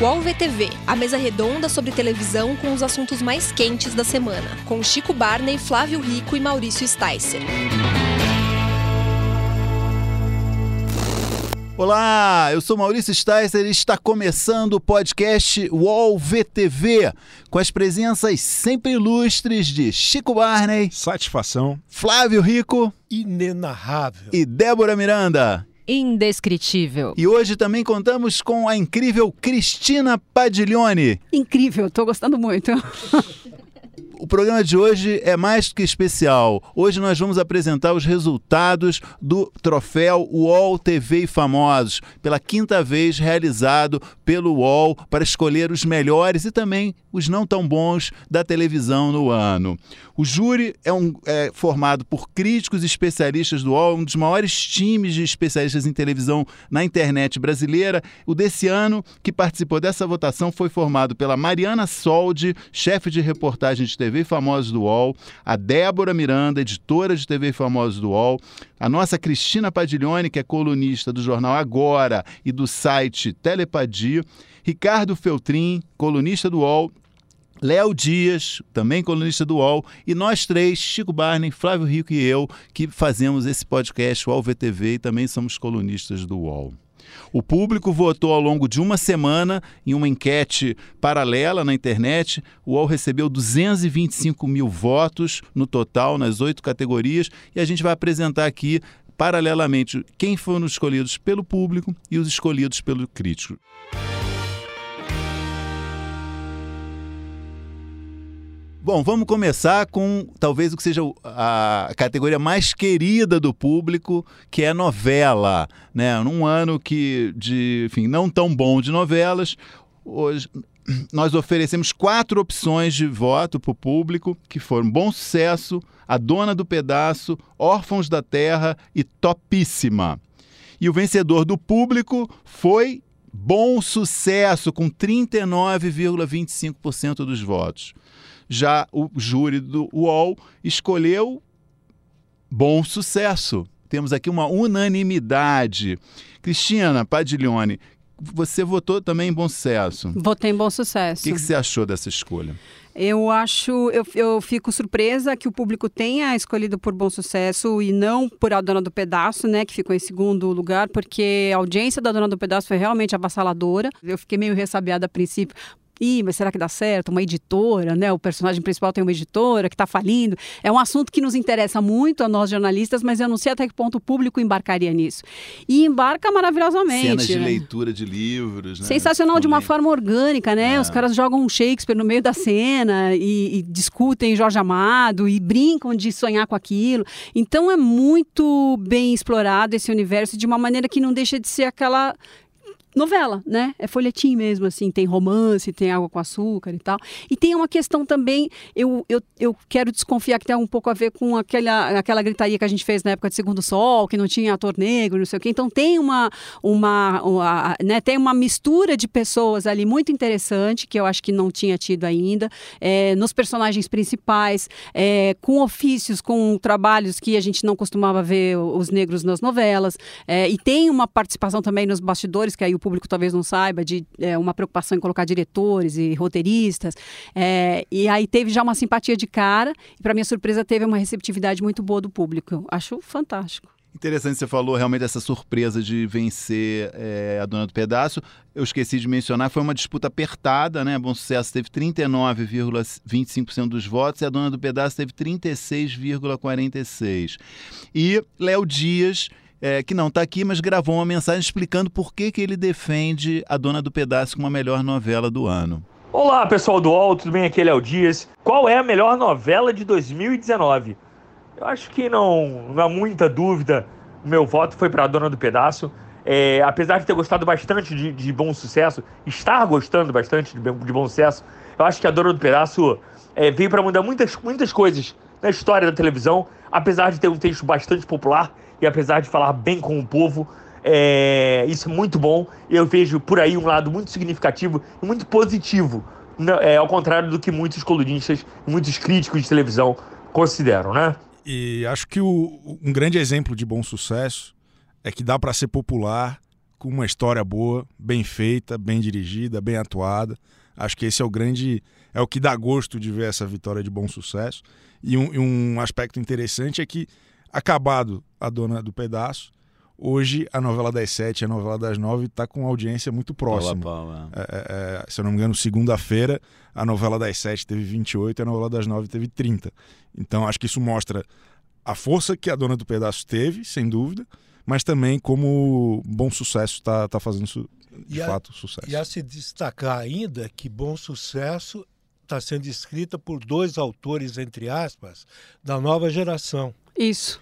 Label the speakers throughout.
Speaker 1: UOL VTV, a mesa redonda sobre televisão com os assuntos mais quentes da semana, com Chico Barney, Flávio Rico e Maurício Sticer.
Speaker 2: Olá, eu sou Maurício Sticer e está começando o podcast UOL VTV, com as presenças sempre ilustres de Chico Barney,
Speaker 3: Satisfação.
Speaker 2: Flávio Rico
Speaker 4: Inenarrável.
Speaker 2: e Débora Miranda.
Speaker 5: Indescritível.
Speaker 2: E hoje também contamos com a incrível Cristina Padiglione.
Speaker 5: Incrível, tô gostando muito.
Speaker 2: O programa de hoje é mais que especial. Hoje nós vamos apresentar os resultados do troféu UOL TV e Famosos, pela quinta vez realizado pelo UOL para escolher os melhores e também os não tão bons da televisão no ano. O júri é, um, é formado por críticos e especialistas do UOL, um dos maiores times de especialistas em televisão na internet brasileira. O desse ano, que participou dessa votação, foi formado pela Mariana Soldi, chefe de reportagem de TV Famosos do UOL, a Débora Miranda, editora de TV Famosos do UOL, a nossa Cristina Padiglione, que é colunista do jornal Agora e do site Telepadia, Ricardo Feltrin, colunista do UOL, Léo Dias, também colunista do UOL, e nós três, Chico Barney, Flávio Rico e eu, que fazemos esse podcast UOL VTV e também somos colunistas do UOL. O público votou ao longo de uma semana em uma enquete paralela na internet. O UOL recebeu 225 mil votos no total, nas oito categorias, e a gente vai apresentar aqui, paralelamente, quem foram escolhidos pelo público e os escolhidos pelo crítico. Bom, vamos começar com talvez o que seja a categoria mais querida do público, que é novela. Né? Num ano que de, enfim, não tão bom de novelas, hoje nós oferecemos quatro opções de voto para o público, que foram Bom Sucesso, A Dona do Pedaço, Órfãos da Terra e Topíssima. E o vencedor do público foi Bom Sucesso, com 39,25% dos votos já o júri do UOL escolheu bom sucesso. Temos aqui uma unanimidade. Cristina Padiglione, você votou também em bom sucesso.
Speaker 5: Votei em bom sucesso.
Speaker 2: O que, que você achou dessa escolha?
Speaker 5: Eu acho, eu, eu fico surpresa que o público tenha escolhido por bom sucesso e não por a Dona do Pedaço, né, que ficou em segundo lugar, porque a audiência da Dona do Pedaço foi realmente avassaladora. Eu fiquei meio ressabiada a princípio, Ih, mas será que dá certo? Uma editora, né? O personagem principal tem uma editora que está falindo. É um assunto que nos interessa muito a nós jornalistas, mas eu não sei até que ponto o público embarcaria nisso. E embarca maravilhosamente.
Speaker 2: Cenas de
Speaker 5: né?
Speaker 2: leitura de livros. Né?
Speaker 5: Sensacional de uma forma orgânica, né?
Speaker 2: É.
Speaker 5: Os caras jogam um Shakespeare no meio da cena e, e discutem Jorge Amado e brincam de sonhar com aquilo. Então é muito bem explorado esse universo de uma maneira que não deixa de ser aquela novela, né? É folhetim mesmo, assim, tem romance, tem água com açúcar e tal. E tem uma questão também, eu, eu, eu quero desconfiar que tem um pouco a ver com aquela, aquela gritaria que a gente fez na época de Segundo Sol, que não tinha ator negro, não sei o quê. Então tem uma, uma, uma né, tem uma mistura de pessoas ali muito interessante, que eu acho que não tinha tido ainda, é, nos personagens principais, é, com ofícios, com trabalhos que a gente não costumava ver os negros nas novelas. É, e tem uma participação também nos bastidores, que aí o público talvez não saiba, de é, uma preocupação em colocar diretores e roteiristas. É, e aí teve já uma simpatia de cara, e para minha surpresa teve uma receptividade muito boa do público. Acho fantástico.
Speaker 2: Interessante, você falou realmente dessa surpresa de vencer é, a Dona do Pedaço. Eu esqueci de mencionar, foi uma disputa apertada, né? Bom Sucesso teve 39,25% dos votos e a Dona do Pedaço teve 36,46%. E Léo Dias é, que não está aqui, mas gravou uma mensagem explicando por que, que ele defende A Dona do Pedaço como a melhor novela do ano.
Speaker 6: Olá, pessoal do UOL, tudo bem? Aqui é Léo Dias. Qual é a melhor novela de 2019? Eu acho que não, não há muita dúvida. O meu voto foi para A Dona do Pedaço. É, apesar de ter gostado bastante de, de Bom Sucesso, estar gostando bastante de, de Bom Sucesso, eu acho que A Dona do Pedaço é, veio para mudar muitas, muitas coisas na história da televisão, apesar de ter um texto bastante popular e apesar de falar bem com o povo, é, isso é muito bom. Eu vejo por aí um lado muito significativo e muito positivo, é, ao contrário do que muitos colunistas, muitos críticos de televisão consideram, né?
Speaker 3: E acho que o, um grande exemplo de bom sucesso é que dá para ser popular com uma história boa, bem feita, bem dirigida, bem atuada. Acho que esse é o grande. É o que dá gosto de ver essa vitória de bom sucesso. E um, e um aspecto interessante é que, acabado a dona do pedaço, hoje a novela das sete, a novela das nove está com audiência muito próxima.
Speaker 2: Paula, Paula.
Speaker 3: É, é, é, se eu não me engano, segunda-feira, a novela das sete teve 28 e a novela das nove teve 30. Então, acho que isso mostra a força que a dona do pedaço teve, sem dúvida, mas também como bom sucesso está tá fazendo su de
Speaker 4: E a-
Speaker 3: fato sucesso.
Speaker 4: E a se destacar ainda que Bom Sucesso está sendo escrita por dois autores, entre aspas, da nova geração.
Speaker 5: Isso.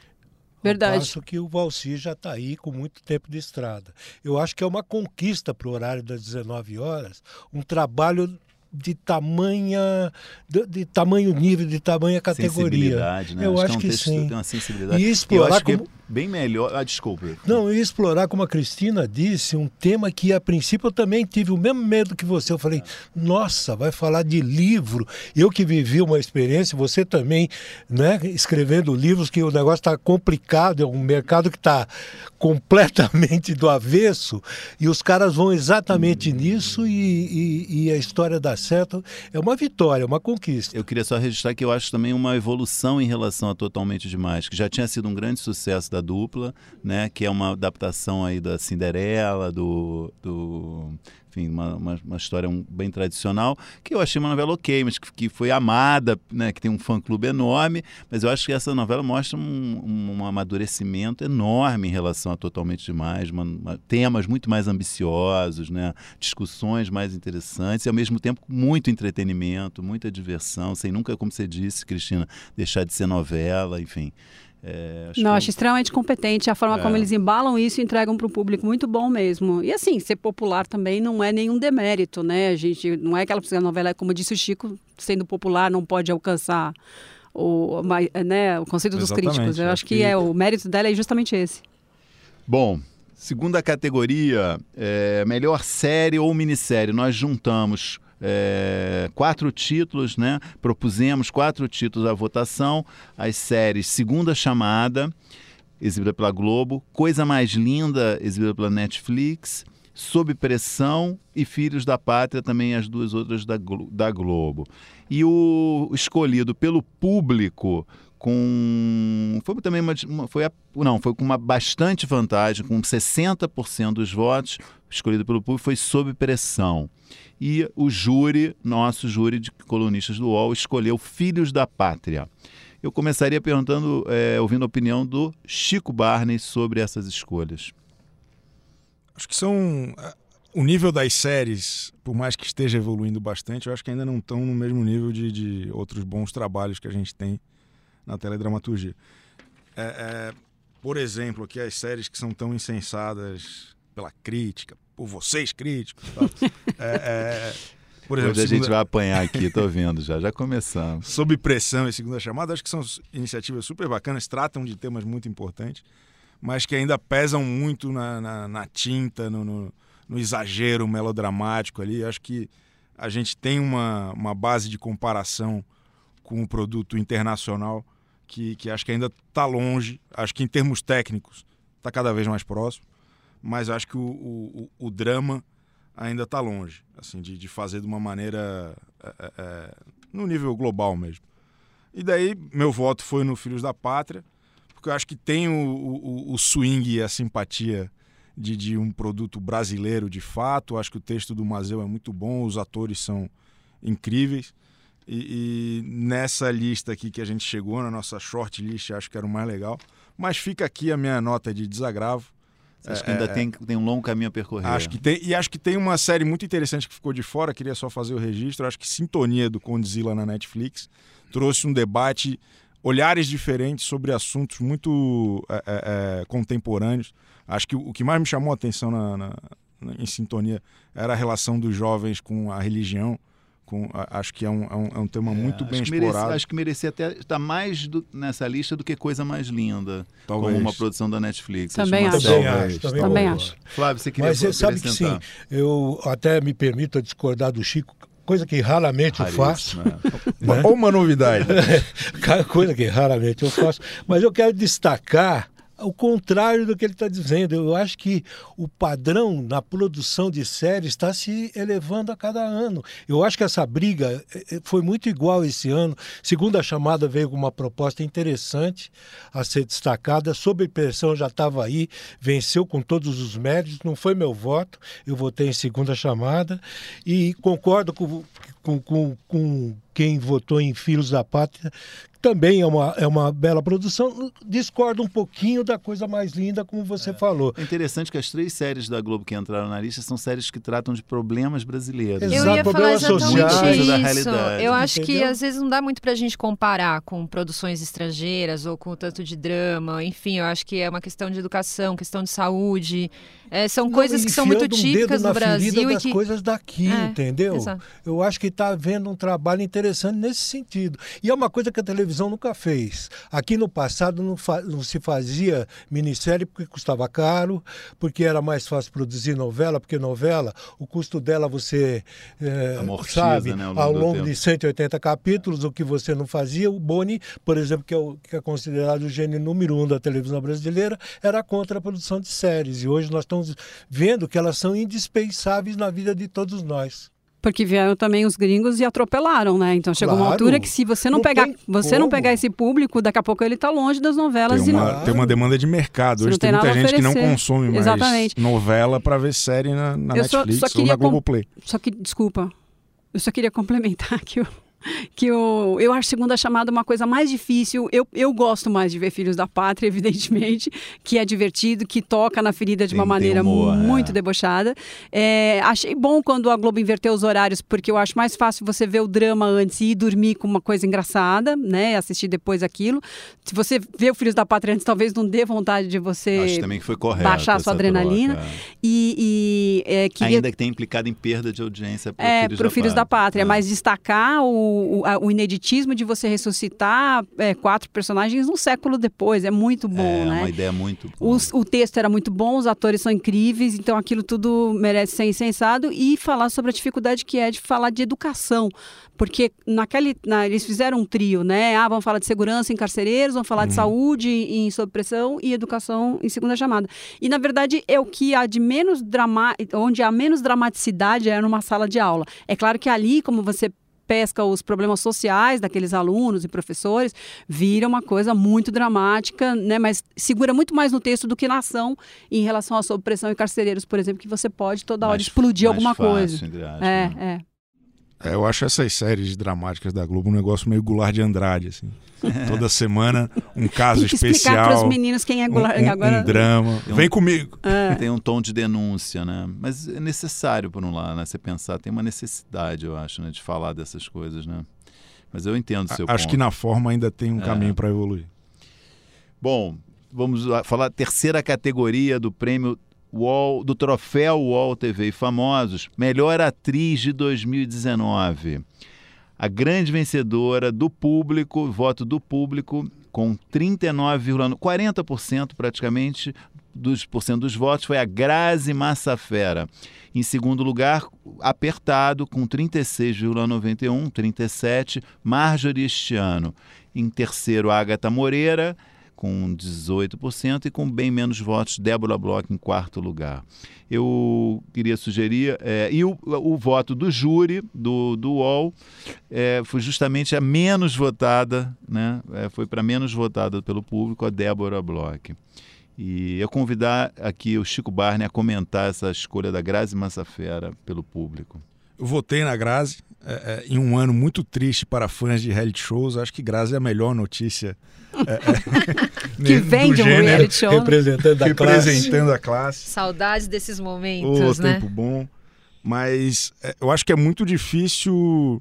Speaker 5: Verdade.
Speaker 4: passo que o Valci já está aí com muito tempo de estrada. Eu acho que é uma conquista para o horário das 19 horas, um trabalho de tamanha de, de tamanho nível, de tamanha categoria.
Speaker 2: Sensibilidade, né?
Speaker 4: Eu
Speaker 2: acho,
Speaker 4: acho
Speaker 2: que é um
Speaker 4: que
Speaker 2: texto
Speaker 4: sim.
Speaker 2: tem uma sensibilidade.
Speaker 4: E
Speaker 2: eu
Speaker 4: explorar
Speaker 2: acho que
Speaker 4: como-
Speaker 2: é bem melhor. Ah, desculpa.
Speaker 4: Não, e explorar, como a Cristina disse, um tema que a princípio eu também tive o mesmo medo que você. Eu falei, nossa, vai falar de livro. Eu que vivi uma experiência, você também, né, escrevendo livros, que o negócio está complicado, é um mercado que está completamente do avesso, e os caras vão exatamente nisso e, e- e a história dá certo. É uma vitória, é uma conquista.
Speaker 2: Eu queria só registrar que eu acho também uma evolução em relação a Totalmente Demais, que já tinha sido um grande sucesso da dupla, né? Que é uma adaptação aí da Cinderela, do. do enfim, uma, uma, uma história um- bem tradicional, que eu achei uma novela ok, mas que, que foi amada, né? Que tem um fã-clube enorme, mas eu acho que essa novela mostra um, um amadurecimento enorme em relação a Totalmente Demais, uma- uma- temas muito mais ambiciosos, né? Discussões mais interessantes e ao mesmo tempo muito entretenimento, muita diversão, sem nunca, como você disse, Cristina, deixar de ser novela, enfim. É, acho
Speaker 5: Não,
Speaker 2: que-
Speaker 5: acho extremamente competente a forma
Speaker 2: É.
Speaker 5: como eles embalam isso e entregam para o público muito bom mesmo. E assim, ser popular também não é nenhum demérito, né? A gente não é aquela novela, como disse o Chico, sendo popular não pode alcançar o, né, o conceito dos
Speaker 3: Exatamente,
Speaker 5: críticos. Eu
Speaker 3: acho
Speaker 5: acho que,
Speaker 3: que-
Speaker 5: é o mérito dela é justamente esse.
Speaker 2: Bom, segunda categoria, é, melhor série ou minissérie. Nós juntamos é, quatro títulos, né? Propusemos quatro títulos à votação. As séries Segunda Chamada, exibida pela Globo, Coisa Mais Linda, exibida pela Netflix, Sob Pressão e Filhos da Pátria, também as duas outras da, da Globo. E o escolhido pelo público com foi também uma- foi a- não foi com uma bastante vantagem com 60% dos votos escolhido pelo público foi sob pressão e o júri nosso júri de colunistas do UOL escolheu Filhos da Pátria eu começaria perguntando é, ouvindo a opinião do Chico Barney sobre essas escolhas
Speaker 3: Acho que são. eh, O nível das séries, por mais que esteja evoluindo bastante, eu acho que ainda não estão no mesmo nível de, de outros bons trabalhos que a gente tem na teledramaturgia. É, é, por exemplo, aqui as séries que são tão insensadas pela crítica, por vocês críticos. É, é, por exemplo,
Speaker 2: Hoje a gente
Speaker 3: segunda-
Speaker 2: vai apanhar aqui tô vendo já já começamos
Speaker 3: Sob Pressão e Segunda Chamada, acho que são iniciativas super bacanas, tratam de temas muito importantes, mas que ainda pesam muito na, na, na tinta, no, no, no exagero melodramático ali. Acho que a gente tem uma, uma base de comparação com o produto internacional que, que acho que ainda está longe. Acho que em termos técnicos está cada vez mais próximo, mas acho que o, o, o- drama ainda está longe, assim, de, de fazer de uma maneira é, é, é, no nível global mesmo. E daí meu voto foi no Filhos da Pátria, porque eu acho que tem o, o, o swing e a simpatia de, de um produto brasileiro de fato. Eu acho que o texto do Mazeu é muito bom, os atores são incríveis. E, e nessa lista aqui que a gente chegou, na nossa short list, acho que era o mais legal. Mas fica aqui a minha nota de desagravo.
Speaker 2: Acho que ainda
Speaker 3: É,
Speaker 2: tem, tem um longo caminho a percorrer
Speaker 3: Acho que tem, e acho que tem uma série muito interessante que ficou de fora, queria só fazer o registro. Acho que Sintonia do Condzilla na Netflix trouxe um debate, olhares diferentes sobre assuntos muito é, é, é, contemporâneos. Acho que o, o que mais me chamou a atenção na, na- na- em Sintonia era a relação dos jovens com a religião. Com, acho que é um, é um, é um tema muito
Speaker 2: É,
Speaker 3: bem
Speaker 2: acho
Speaker 3: explorado.
Speaker 2: acho que merecia até estar mais do- nessa lista do que Coisa Mais Linda,
Speaker 3: Talvez.
Speaker 2: como uma produção da Netflix.
Speaker 5: Também acho.
Speaker 4: Também acho, também,
Speaker 5: Também acho.
Speaker 2: Flávio, você queria
Speaker 4: Mas você sabe que sim, eu até me permito discordar do Chico, coisa que raramente eu faço.
Speaker 2: Raríssimo, é.
Speaker 3: Ou uma novidade.
Speaker 4: Coisa que raramente eu faço. Mas eu quero destacar o contrário do que ele está dizendo. Eu acho que o padrão na produção de séries está se elevando a cada ano. Eu acho que essa briga eh, eh, foi muito igual esse ano. Segundo a chamada, veio com uma proposta interessante a ser destacada. Sob pressão já estava aí, venceu com todos os méritos. Não foi meu voto, eu votei em segunda chamada. E concordo com, com, com, com quem votou em Filhos da Pátria, também é uma, é uma bela produção. Discordo um pouquinho da coisa mais linda, como você
Speaker 2: é.
Speaker 4: falou.
Speaker 2: É interessante que as três séries da Globo que entraram na lista são séries que tratam de problemas brasileiros.
Speaker 7: Eu ia falar exatamente isso.
Speaker 2: Da realidade.
Speaker 7: Eu acho Entendeu? que às vezes não dá muito pra gente comparar com produções estrangeiras ou com tanto de drama. Enfim, eu acho que é uma questão de educação, questão de saúde. É, são não, coisas que são muito típicas um no Brasil.
Speaker 4: e
Speaker 7: das que...
Speaker 4: coisas daqui, é, entendeu? Exato. Eu acho que está havendo um trabalho interessante nesse sentido. E é uma coisa que a televisão nunca fez. Aqui no passado não, fa... não se fazia minissérie porque custava caro, porque era mais fácil produzir novela, porque novela, o custo dela você é,
Speaker 2: Amortiza,
Speaker 4: sabe,
Speaker 2: né, ao
Speaker 4: longo, ao longo de 180 capítulos, o que você não fazia. O Boni, por exemplo, que é, o, que é considerado o gênio número um da televisão brasileira, era contra a produção de séries. E hoje nós estamos estamos vendo que elas são indispensáveis na vida de todos nós.
Speaker 5: Porque vieram também os gringos e atropelaram, né? Então chegou claro. uma altura que se você não, não pegar, você não pegar esse público, daqui a pouco ele está longe das novelas
Speaker 3: tem uma, e Tem uma demanda de mercado. Hoje tem, tem muita gente que não consome mais Exatamente. novela para ver série na, na Netflix só, só ou na Globoplay.
Speaker 5: Só que, desculpa, eu só queria complementar que eu que eu, eu acho segunda chamada uma coisa mais difícil. Eu, eu gosto mais de ver Filhos da Pátria, evidentemente, que é divertido, que toca na ferida de tem, uma maneira humor, muito é. debochada. É, achei bom quando a Globo inverteu os horários, porque eu acho mais fácil você ver o drama antes e ir dormir com uma coisa engraçada, né? Assistir depois aquilo. Se você vê o Filhos da Pátria antes, talvez não dê vontade de você
Speaker 2: acho também que foi correto
Speaker 5: baixar a sua adrenalina.
Speaker 2: Troca.
Speaker 5: E, e é, queria...
Speaker 2: Ainda que tenha implicado em perda de audiência
Speaker 5: para é, Filhos, da, Filhos da Pátria, é. mas destacar o o, o, ineditismo de você ressuscitar é, quatro personagens um século depois. É muito bom, é,
Speaker 2: né?
Speaker 5: É
Speaker 2: uma ideia muito boa.
Speaker 5: Os, o texto era muito bom, os atores são incríveis, então aquilo tudo merece ser incensado e falar sobre a dificuldade que é de falar de educação. Porque naquele, na, eles fizeram um trio, né? Ah, vamos falar de segurança em carcereiros, vamos falar de uhum. saúde em sob pressão e educação em segunda chamada. E na verdade é o que há de menos drama, onde há menos dramaticidade é numa sala de aula. É claro que ali, como você pesca os problemas sociais daqueles alunos e professores, vira uma coisa muito dramática, né? mas segura muito mais no texto do que na ação em relação à supressão e carcereiros, por exemplo, que você pode toda hora mais, explodir alguma
Speaker 2: fácil,
Speaker 5: coisa.
Speaker 2: Aspas,
Speaker 5: é,
Speaker 2: né?
Speaker 5: é.
Speaker 3: É, eu acho essas séries dramáticas da Globo um negócio meio Goulart de Andrade, assim. Toda semana um caso
Speaker 5: Tem que
Speaker 3: especial.
Speaker 5: Explicar para os meninos quem é Goulart
Speaker 3: um, um,
Speaker 5: agora.
Speaker 3: Um drama.
Speaker 2: Um,
Speaker 3: Vem comigo.
Speaker 2: É. Tem um tom de denúncia, né? Mas é necessário por um lado, né? Você pensar, tem uma necessidade, eu acho, né, de falar dessas coisas, né? Mas eu entendo o seu
Speaker 3: Acho
Speaker 2: ponto.
Speaker 3: que na forma ainda tem um é. caminho para evoluir.
Speaker 2: Bom, vamos falar terceira categoria do prêmio Wall, do troféu Wall TV Famosos, melhor atriz de 2019. A grande vencedora do público, voto do público, com 39,40% 40% praticamente dos, por cento dos votos foi a Grazi Massafera. Em segundo lugar, apertado, com 36,91%, 37%, Marjorie este ano. Em terceiro, Agatha Moreira, com 18%, e com bem menos votos, Débora Bloch em quarto lugar. Eu queria sugerir, é, e o, o, voto do júri, do, do UOL, é, foi justamente a menos votada, né? É, foi para menos votada pelo público, a Débora Bloch. E eu convidar aqui o Chico Barney a comentar essa escolha da Grazi Massafera pelo público.
Speaker 3: Eu votei na Grazi é, é, em um ano muito triste para fãs de reality shows. Acho que Grazi é a melhor notícia é,
Speaker 5: é que vem de um gênero, reality show.
Speaker 3: Representando a representando classe. a classe.
Speaker 7: Saudades desses momentos,
Speaker 3: oh, né? Tempo bom. Mas é, eu acho que é muito difícil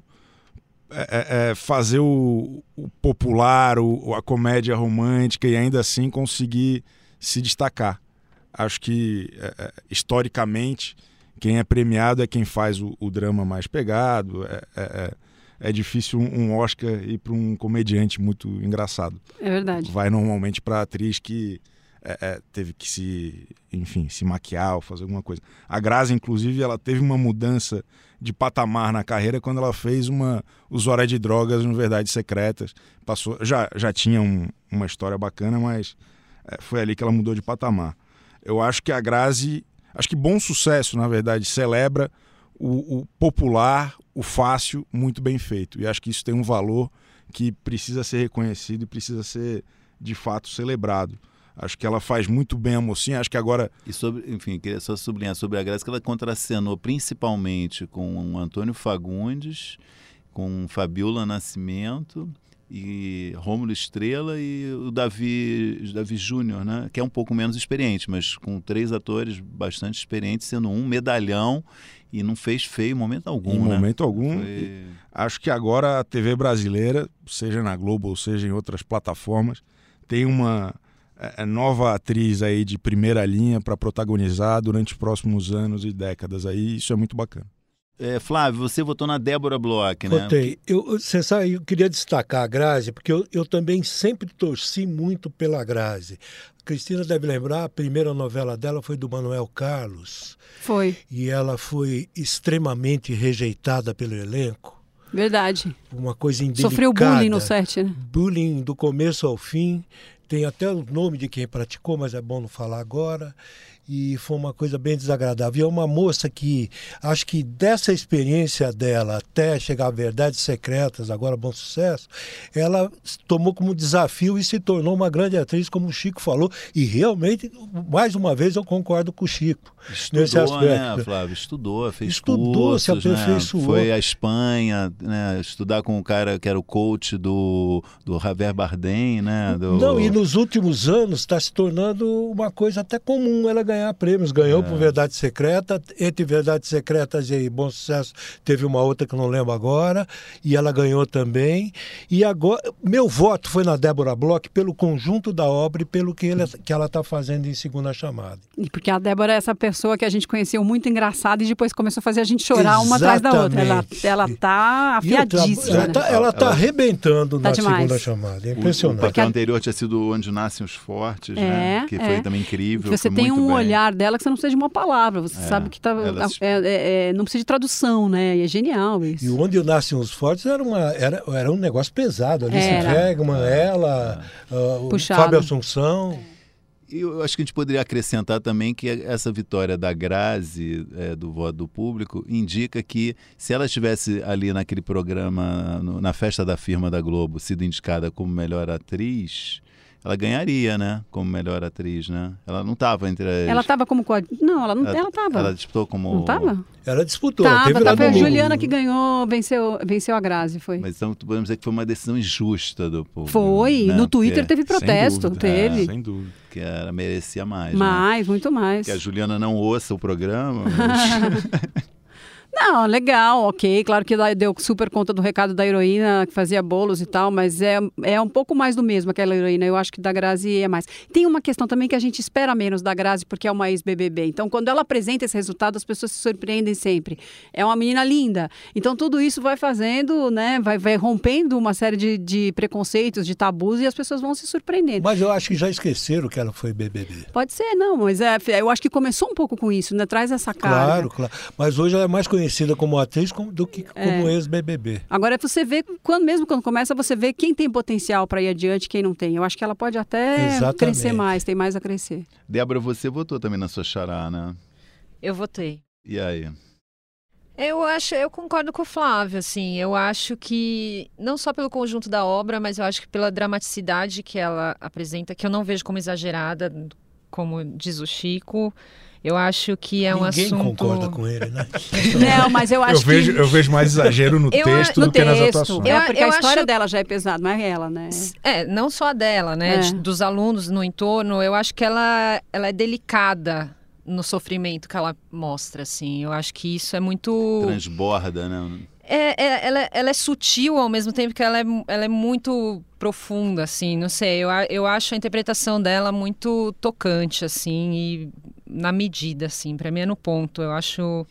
Speaker 3: é, fazer o, o popular, o, a comédia romântica e ainda assim conseguir se destacar. Acho que, historicamente, quem é premiado é quem faz o, o drama mais pegado. É, é, é, é difícil um Oscar ir para um comediante muito engraçado.
Speaker 5: É verdade.
Speaker 3: Vai normalmente para atriz que é, é, teve que se, enfim, se maquiar ou fazer alguma coisa. A Grazi, inclusive, ela teve uma mudança de patamar na carreira quando ela fez uma usuária de drogas no Verdades Secretas. Passou, já, já tinha um, uma história bacana, mas é, foi ali que ela mudou de patamar. Eu acho que a Grazi, acho que bom sucesso, na verdade, celebra o, o popular, o fácil, muito bem feito. E acho que isso tem um valor que precisa ser reconhecido e precisa ser de fato celebrado. Acho que ela faz muito bem a mocinha. Acho que agora.
Speaker 2: E sobre, enfim, queria só sublinhar sobre a Graça que ela contracenou principalmente com o Antônio Fagundes, com Fabiola Nascimento e Rômulo Estrela e o Davi, Davi Júnior, né? que é um pouco menos experiente, mas com três atores bastante experientes, sendo um medalhão e não fez feio em momento algum.
Speaker 3: Em
Speaker 2: né?
Speaker 3: momento algum. Foi... Acho que agora a TV brasileira, seja na Globo ou seja em outras plataformas, tem uma é, é nova atriz aí de primeira linha para protagonizar durante os próximos anos e décadas aí. Isso é muito bacana.
Speaker 2: É, Flávio, você votou na Débora Bloch,
Speaker 4: né? Votei. Eu, você sabe, eu queria destacar a Grazi, porque eu, eu também sempre torci muito pela Grazi. A Cristina deve lembrar, a primeira novela dela foi do Manuel Carlos.
Speaker 5: Foi.
Speaker 4: E ela foi extremamente rejeitada pelo elenco.
Speaker 5: Verdade.
Speaker 4: Uma coisa indelicada.
Speaker 5: Sofreu bullying no set, né?
Speaker 4: Bullying do começo ao fim. Tem até o nome de quem praticou, mas é bom não falar agora e foi uma coisa bem desagradável. E é uma moça que acho que dessa experiência dela até chegar a Verdades Secretas, agora Bom Sucesso, ela tomou como desafio e se tornou uma grande atriz, como o Chico falou. E realmente, mais uma vez, eu concordo com o Chico.
Speaker 2: Estudou, nesse aspecto. né, Flávio? Estudou, fez
Speaker 4: Estudou,
Speaker 2: cursos,
Speaker 4: se aperfeiçoou.
Speaker 2: Né? Foi à Espanha, né? estudar com o cara que era o coach do, do Javier Bardem, né? Do...
Speaker 4: Não, e nos últimos anos está se tornando uma coisa até comum ela ganhar prêmios. Ganhou é. por Verdade Secreta, entre Verdade Secretas e Bom Sucesso teve uma outra que eu não lembro agora, e ela ganhou também. E agora, meu voto foi na Débora Bloch pelo conjunto da obra e pelo que, ele, que ela está fazendo em segunda chamada.
Speaker 5: E porque a Débora é essa pessoa que a gente conheceu muito engraçada e depois começou a fazer a gente chorar Exatamente. uma atrás da outra. Ela, ela tá afiadíssima.
Speaker 4: Ela, tá, ela tá arrebentando tá na demais. segunda chamada. É impressionante.
Speaker 2: O, o papel anterior tinha sido Onde Nascem os Fortes, né? é, né? Que foi é. também incrível.
Speaker 5: Você tem um
Speaker 2: bem.
Speaker 5: Olhar dela que você não precisa de uma palavra. Você é, sabe que tá, é, é, é, não precisa de tradução, né? E é genial isso.
Speaker 4: E Onde Nascem os Fortes era, uma, era, era um negócio pesado. Alice Wegman, ela, uh, o Fábio Assunção
Speaker 2: eu acho que a gente poderia acrescentar também que essa vitória da Grazi, é, do voto do público, indica que se ela estivesse ali naquele programa, no, na festa da firma da Globo, sido indicada como melhor atriz, ela ganharia, né? Como melhor atriz, né? Ela não estava entre as...
Speaker 5: Ela estava como... Não, ela não ela, ela tava.
Speaker 2: Ela disputou como...
Speaker 5: Não estava?
Speaker 4: Ela disputou.
Speaker 5: Tava, teve tava, foi a Juliana que ganhou, venceu, venceu a Grazi, foi.
Speaker 2: Mas então podemos dizer que foi uma decisão injusta do povo.
Speaker 5: Foi. Né? No Twitter Porque, teve protesto,
Speaker 2: dúvida,
Speaker 5: teve.
Speaker 2: É, sem dúvida. Que ela merecia mais.
Speaker 5: Mais,
Speaker 2: né?
Speaker 5: muito mais.
Speaker 2: Que a Juliana não ouça o programa. Mas...
Speaker 5: Não, legal, ok. Claro que deu super conta do recado da heroína, que fazia bolos e tal, mas é, é um pouco mais do mesmo aquela heroína. Eu acho que da Grazi é mais. Tem uma questão também que a gente espera menos da Grazi, porque é uma ex-BBB. Então, quando ela apresenta esse resultado, as pessoas se surpreendem sempre. É uma menina linda. Então, tudo isso vai fazendo, né? Vai, vai rompendo uma série de, de preconceitos, de tabus, e as pessoas vão se surpreendendo.
Speaker 4: Mas eu acho que já esqueceram que ela foi BBB.
Speaker 5: Pode ser, não, mas é, eu acho que começou um pouco com isso, né? Traz essa cara.
Speaker 4: Claro, claro. Mas hoje ela é mais conhecida conhecida como atriz do que como é. ex-BBB.
Speaker 5: Agora você vê, quando, mesmo quando começa, você vê quem tem potencial para ir adiante quem não tem. Eu acho que ela pode até Exatamente. crescer mais, tem mais a crescer.
Speaker 2: Débora, você votou também na sua chará, né?
Speaker 7: Eu votei.
Speaker 2: E aí?
Speaker 7: Eu acho, eu concordo com o Flávio, assim, eu acho que não só pelo conjunto da obra, mas eu acho que pela dramaticidade que ela apresenta, que eu não vejo como exagerada, como diz o Chico. Eu acho que é um
Speaker 4: Ninguém
Speaker 7: assunto.
Speaker 4: Ninguém concorda com ele, né?
Speaker 5: Não, mas eu acho
Speaker 3: eu vejo,
Speaker 5: que.
Speaker 3: Eu vejo mais exagero no eu, texto no do texto. que nas atuações.
Speaker 5: É, porque eu a história acho... dela já é pesada, não é ela, né?
Speaker 7: É, não só a dela, né? É. dos alunos no entorno. Eu acho que ela, ela é delicada no sofrimento que ela mostra, assim. Eu acho que isso é muito.
Speaker 2: Transborda, né?
Speaker 7: É, é, ela, ela é sutil ao mesmo tempo que ela é, ela é muito profunda, assim, não sei. Eu, eu acho a interpretação dela muito tocante, assim, e na medida, assim, para mim é no ponto. Eu acho.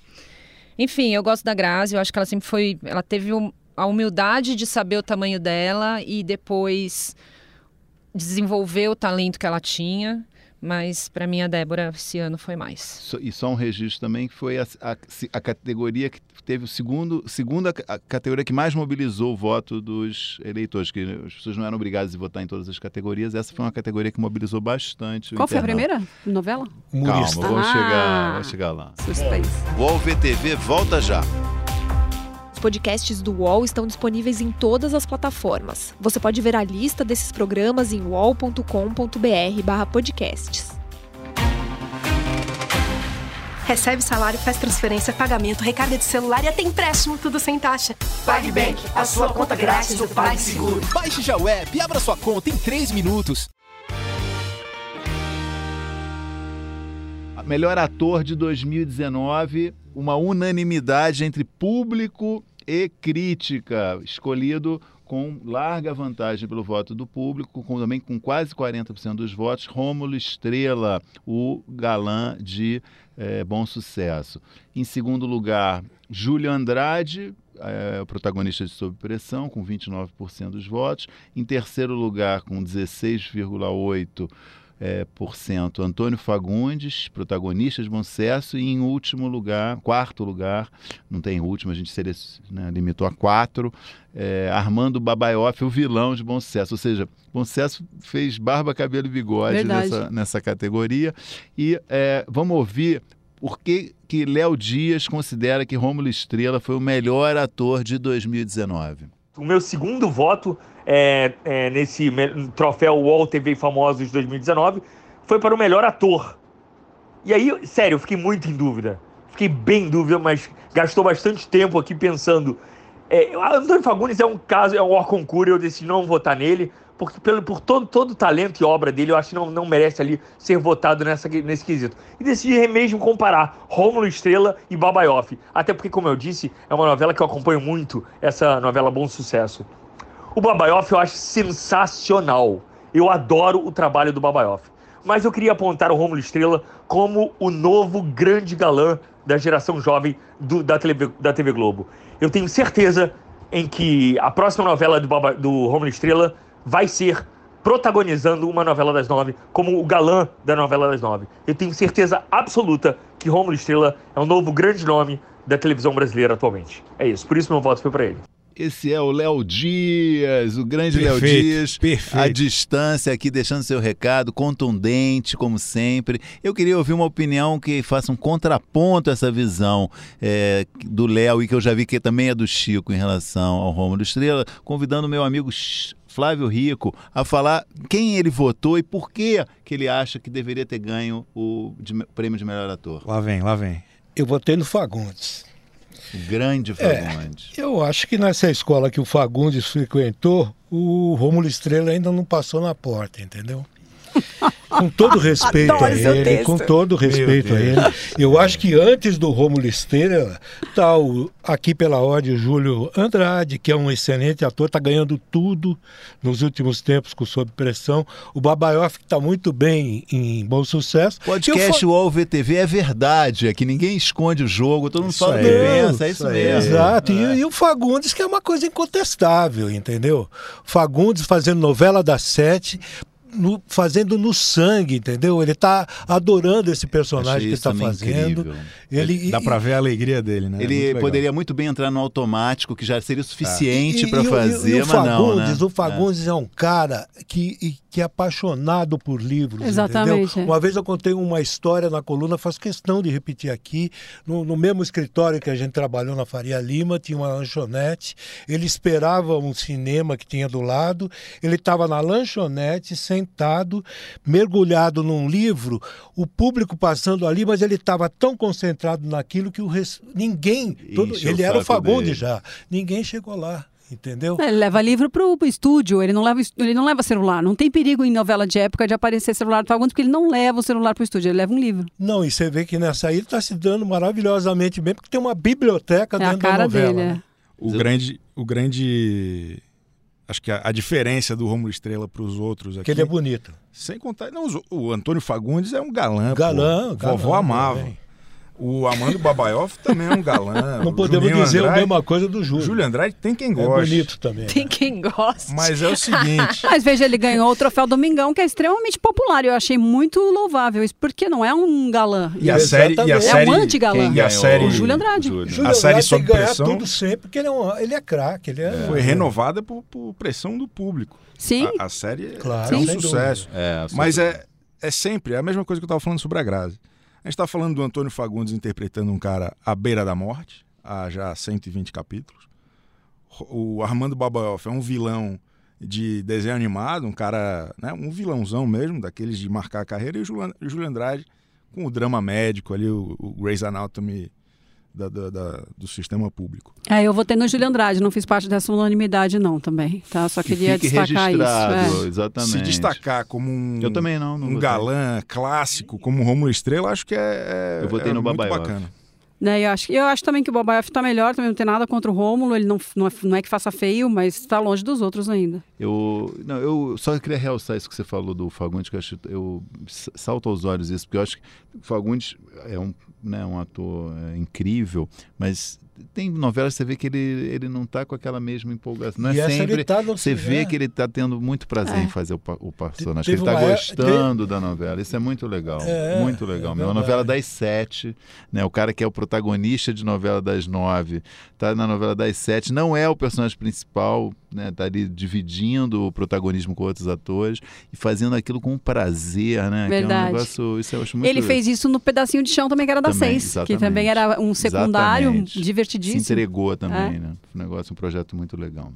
Speaker 7: Enfim, eu gosto da Grazi, eu acho que ela sempre foi. Ela teve a humildade de saber o tamanho dela e depois desenvolver o talento que ela tinha. Mas para mim a Débora esse ano foi mais.
Speaker 2: E só um registro também que foi a, a, a categoria que teve o segundo, segunda categoria que mais mobilizou o voto dos eleitores, que as pessoas não eram obrigadas a votar em todas as categorias. Essa foi uma categoria que mobilizou bastante.
Speaker 5: Qual foi a primeira novela?
Speaker 2: Calma, vamos ah, chegar, vamos chegar lá. Suspense. UOL VTV volta já
Speaker 1: podcasts do UOL estão disponíveis em todas as plataformas. Você pode ver a lista desses programas em uol.com.br/podcasts.
Speaker 8: Recebe salário, faz transferência, pagamento, recarga de celular e até empréstimo, tudo sem taxa.
Speaker 9: PagBank, a sua conta grátis do PagSeguro.
Speaker 10: Baixe já o app e abra sua conta em 3 minutos.
Speaker 2: Melhor ator de 2019, uma unanimidade entre público e crítica, escolhido com larga vantagem pelo voto do público, com, também com quase 40% dos votos, Rômulo Estrela, o galã de é, Bom Sucesso. Em segundo lugar, Júlio Andrade, é, o protagonista de Sob Pressão, com 29% dos votos. Em terceiro lugar, com 16,8% é, por cento Antônio Fagundes, protagonista de Bom Sucesso, e em último lugar, quarto lugar, não tem último, a gente né, limitou a quatro, é, Armando Babaioff, o vilão de Bom Sucesso. Ou seja, Bom Sucesso fez barba, cabelo e bigode nessa, nessa categoria. E é, vamos ouvir por que, que Léo Dias considera que Rômulo Estrela foi o melhor ator de 2019.
Speaker 6: O meu segundo voto é, é, nesse troféu Wall TV Famosos de 2019 foi para o melhor ator. E aí, sério, eu fiquei muito em dúvida. Fiquei bem em dúvida, mas gastou bastante tempo aqui pensando. É, Antônio Fagundes é um caso, é um Orconcura, eu decidi não votar nele, porque pelo, por todo, todo o talento e obra dele, eu acho que não, não merece ali ser votado nessa, nesse quesito. E decidi mesmo comparar Rômulo Estrela e Babaioff. Até porque, como eu disse, é uma novela que eu acompanho muito, essa novela Bom Sucesso. O Babaioff eu acho sensacional. Eu adoro o trabalho do Babaioff. Mas eu queria apontar o Rômulo Estrela como o novo grande galã da geração jovem do, da, TV, da TV Globo. Eu tenho certeza em que a próxima novela do, do Rômulo Estrela vai ser protagonizando uma novela das nove como o galã da novela das nove. Eu tenho certeza absoluta que Rômulo Estrela é o novo grande nome da televisão brasileira atualmente. É isso, por isso meu voto foi para ele.
Speaker 2: Esse é o Léo Dias, o grande Léo Dias, perfeito. à distância aqui, deixando seu recado, contundente, como sempre. Eu queria ouvir uma opinião que faça um contraponto a essa visão é, do Léo e que eu já vi que também é do Chico em relação ao Rômulo Estrela, convidando meu amigo Flávio Rico a falar quem ele votou e por que, que ele acha que deveria ter ganho o prêmio de melhor ator.
Speaker 3: Lá vem, lá vem.
Speaker 4: Eu votei no Fagundes.
Speaker 2: Grande Fagundes.
Speaker 4: É, eu acho que nessa escola que o Fagundes frequentou, o Rômulo Estrela ainda não passou na porta, entendeu? Com todo respeito a ele, com todo respeito a ele. Eu acho que antes do Romulo Estrela, tá o, aqui pela ordem o Júlio Andrade, que é um excelente ator, está ganhando tudo nos últimos tempos com Sob Pressão. O Babaioff está muito bem em bom sucesso.
Speaker 2: Podcast UOL VTV é verdade, é que ninguém esconde o jogo, todo mundo fala o que pensa, é isso, mesmo.
Speaker 4: Exato, é. E, e, o Fagundes, que é uma coisa incontestável, entendeu? Fagundes fazendo novela das sete, no, fazendo no sangue, entendeu? Ele está adorando esse personagem que está fazendo.
Speaker 3: Ele, Dá para ver a alegria dele, né?
Speaker 2: Ele é muito poderia muito bem entrar no automático, que já seria o suficiente é. para fazer, e, e, o mas Fagundes, não, né?
Speaker 4: O Fagundes é. é um cara que, que é apaixonado por livros,
Speaker 5: Exatamente.
Speaker 4: Entendeu? Uma vez eu contei uma história na coluna, faço questão de repetir aqui, no, no mesmo escritório que a gente trabalhou na Faria Lima, tinha uma lanchonete, ele esperava um cinema que tinha do lado, ele estava na lanchonete sem sentado, mergulhado num livro, o público passando ali, mas ele estava tão concentrado naquilo que o res... ninguém, todo... ele era o Fagundes já, ninguém chegou lá. Entendeu?
Speaker 5: Ele leva livro pro, pro estúdio, ele não, leva, ele não leva celular. Não tem perigo em novela de época de aparecer celular do Fagundes, porque ele não leva o celular pro estúdio, ele leva um livro.
Speaker 4: Não, e você vê que nessa aí ele está se dando maravilhosamente bem, porque tem uma biblioteca é dentro a cara da novela. Dele, é.
Speaker 3: né? O grande, o grande acho que a, a diferença do Romulo Estrela para os outros aqui.
Speaker 4: Que ele é bonito.
Speaker 3: Sem contar. Não, o Antônio Fagundes é um galã.
Speaker 4: Galã,
Speaker 3: pô. galã. Vovó amava. O Amando Babaioff também é um galã.
Speaker 4: Não podemos
Speaker 3: Julinho
Speaker 4: dizer
Speaker 3: Andrade,
Speaker 4: a mesma coisa do Júlio.
Speaker 3: Júlio Andrade tem quem
Speaker 4: É
Speaker 3: goste.
Speaker 4: bonito também.
Speaker 7: Tem quem gosta.
Speaker 3: Mas é o seguinte.
Speaker 5: Mas veja, ele ganhou o troféu Domingão, que é extremamente popular. Eu achei muito louvável isso, porque não é um galã.
Speaker 3: E a série, e a
Speaker 4: Exatamente.
Speaker 5: É
Speaker 3: série,
Speaker 5: um anti-galã.
Speaker 3: e a série
Speaker 5: O Júlio Andrade.
Speaker 2: Júlio.
Speaker 4: Júlio
Speaker 3: A série
Speaker 4: Andrade
Speaker 3: sob pressão-
Speaker 4: tudo sempre, porque ele é, um, ele é craque. Ele é,
Speaker 3: foi renovada por, por pressão do público.
Speaker 5: Sim.
Speaker 3: A, a série
Speaker 4: Claro,
Speaker 3: é um sucesso.
Speaker 2: É,
Speaker 3: Mas é, é sempre é a mesma coisa que eu estava falando sobre a Grazi. A gente está falando do Antônio Fagundes interpretando um cara à beira da morte, há já 120 capítulos. O Armando Babaioff é um vilão de desenho animado, um cara, né, um vilãozão mesmo, daqueles de marcar a carreira, e o Júlio Andrade com o drama médico ali, o, o Grey's Anatomy da- da- da- do sistema público.
Speaker 5: É, eu votei no Júlio Andrade, não fiz parte dessa unanimidade, não, também. Tá? Só
Speaker 2: Que
Speaker 5: queria destacar isso.
Speaker 2: registrado,
Speaker 5: é.
Speaker 2: exatamente.
Speaker 3: Se destacar como um,
Speaker 2: Eu também não, não
Speaker 3: um
Speaker 2: votei.
Speaker 3: galã clássico, como o Rômulo Estrela, acho que é, é,
Speaker 2: Eu votei
Speaker 3: é
Speaker 2: no
Speaker 3: muito
Speaker 2: Babaioff.
Speaker 3: bacana.
Speaker 5: Né, eu, acho, eu acho também que o Babaioff tá melhor, também não tem nada contra o Rômulo, ele não, não, é, não é que faça feio, mas está longe dos outros ainda.
Speaker 2: Eu, não, eu só queria realçar isso que você falou do Fagundes, que eu, acho, eu salto aos olhos isso, porque eu acho que o Fagundes é um, né, um ator é, incrível, mas tem novelas que você vê que ele, ele não está com aquela mesma empolgação. Não
Speaker 4: E
Speaker 2: é
Speaker 4: essa
Speaker 2: sempre.
Speaker 4: ele tá no-
Speaker 2: você vê
Speaker 4: é.
Speaker 2: que ele está tendo muito prazer
Speaker 5: É.
Speaker 2: em fazer o, o personagem, que
Speaker 4: Teve
Speaker 2: ele está
Speaker 4: é-
Speaker 2: gostando da novela. Isso é muito legal.
Speaker 4: É,
Speaker 2: muito legal.
Speaker 4: é
Speaker 2: mesmo. uma novela das sete, né? O cara que é o protagonista de novela das nove, tá na novela das sete, não é o personagem principal, né? Tá ali dividindo o protagonismo com outros atores e fazendo aquilo com prazer, né? Que é
Speaker 5: Verdade.
Speaker 2: um negócio, isso eu acho muito
Speaker 5: Ele fez isso no pedacinho de chão também, que era da
Speaker 2: Também,
Speaker 5: seis, que
Speaker 2: exatamente.
Speaker 5: também era um secundário
Speaker 2: Exatamente. Se
Speaker 5: divertidíssimo.
Speaker 2: entregou também,
Speaker 5: É.
Speaker 2: né? Um negócio, um projeto muito legal.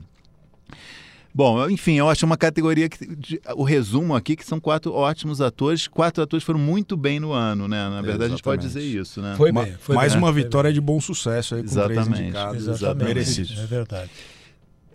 Speaker 2: Bom, enfim, eu acho uma categoria que de- o resumo aqui que são quatro ótimos atores, quatro atores foram muito bem no ano, né? Na verdade a gente pode dizer
Speaker 3: Exatamente.
Speaker 2: isso, né?
Speaker 4: Foi
Speaker 3: Ma-
Speaker 4: bem, foi
Speaker 3: mais
Speaker 4: bem.
Speaker 3: uma
Speaker 4: Foi
Speaker 3: vitória de bom sucesso aí com três
Speaker 2: Exatamente.
Speaker 3: indicados
Speaker 4: Exatamente.
Speaker 3: merecidos.
Speaker 4: É verdade.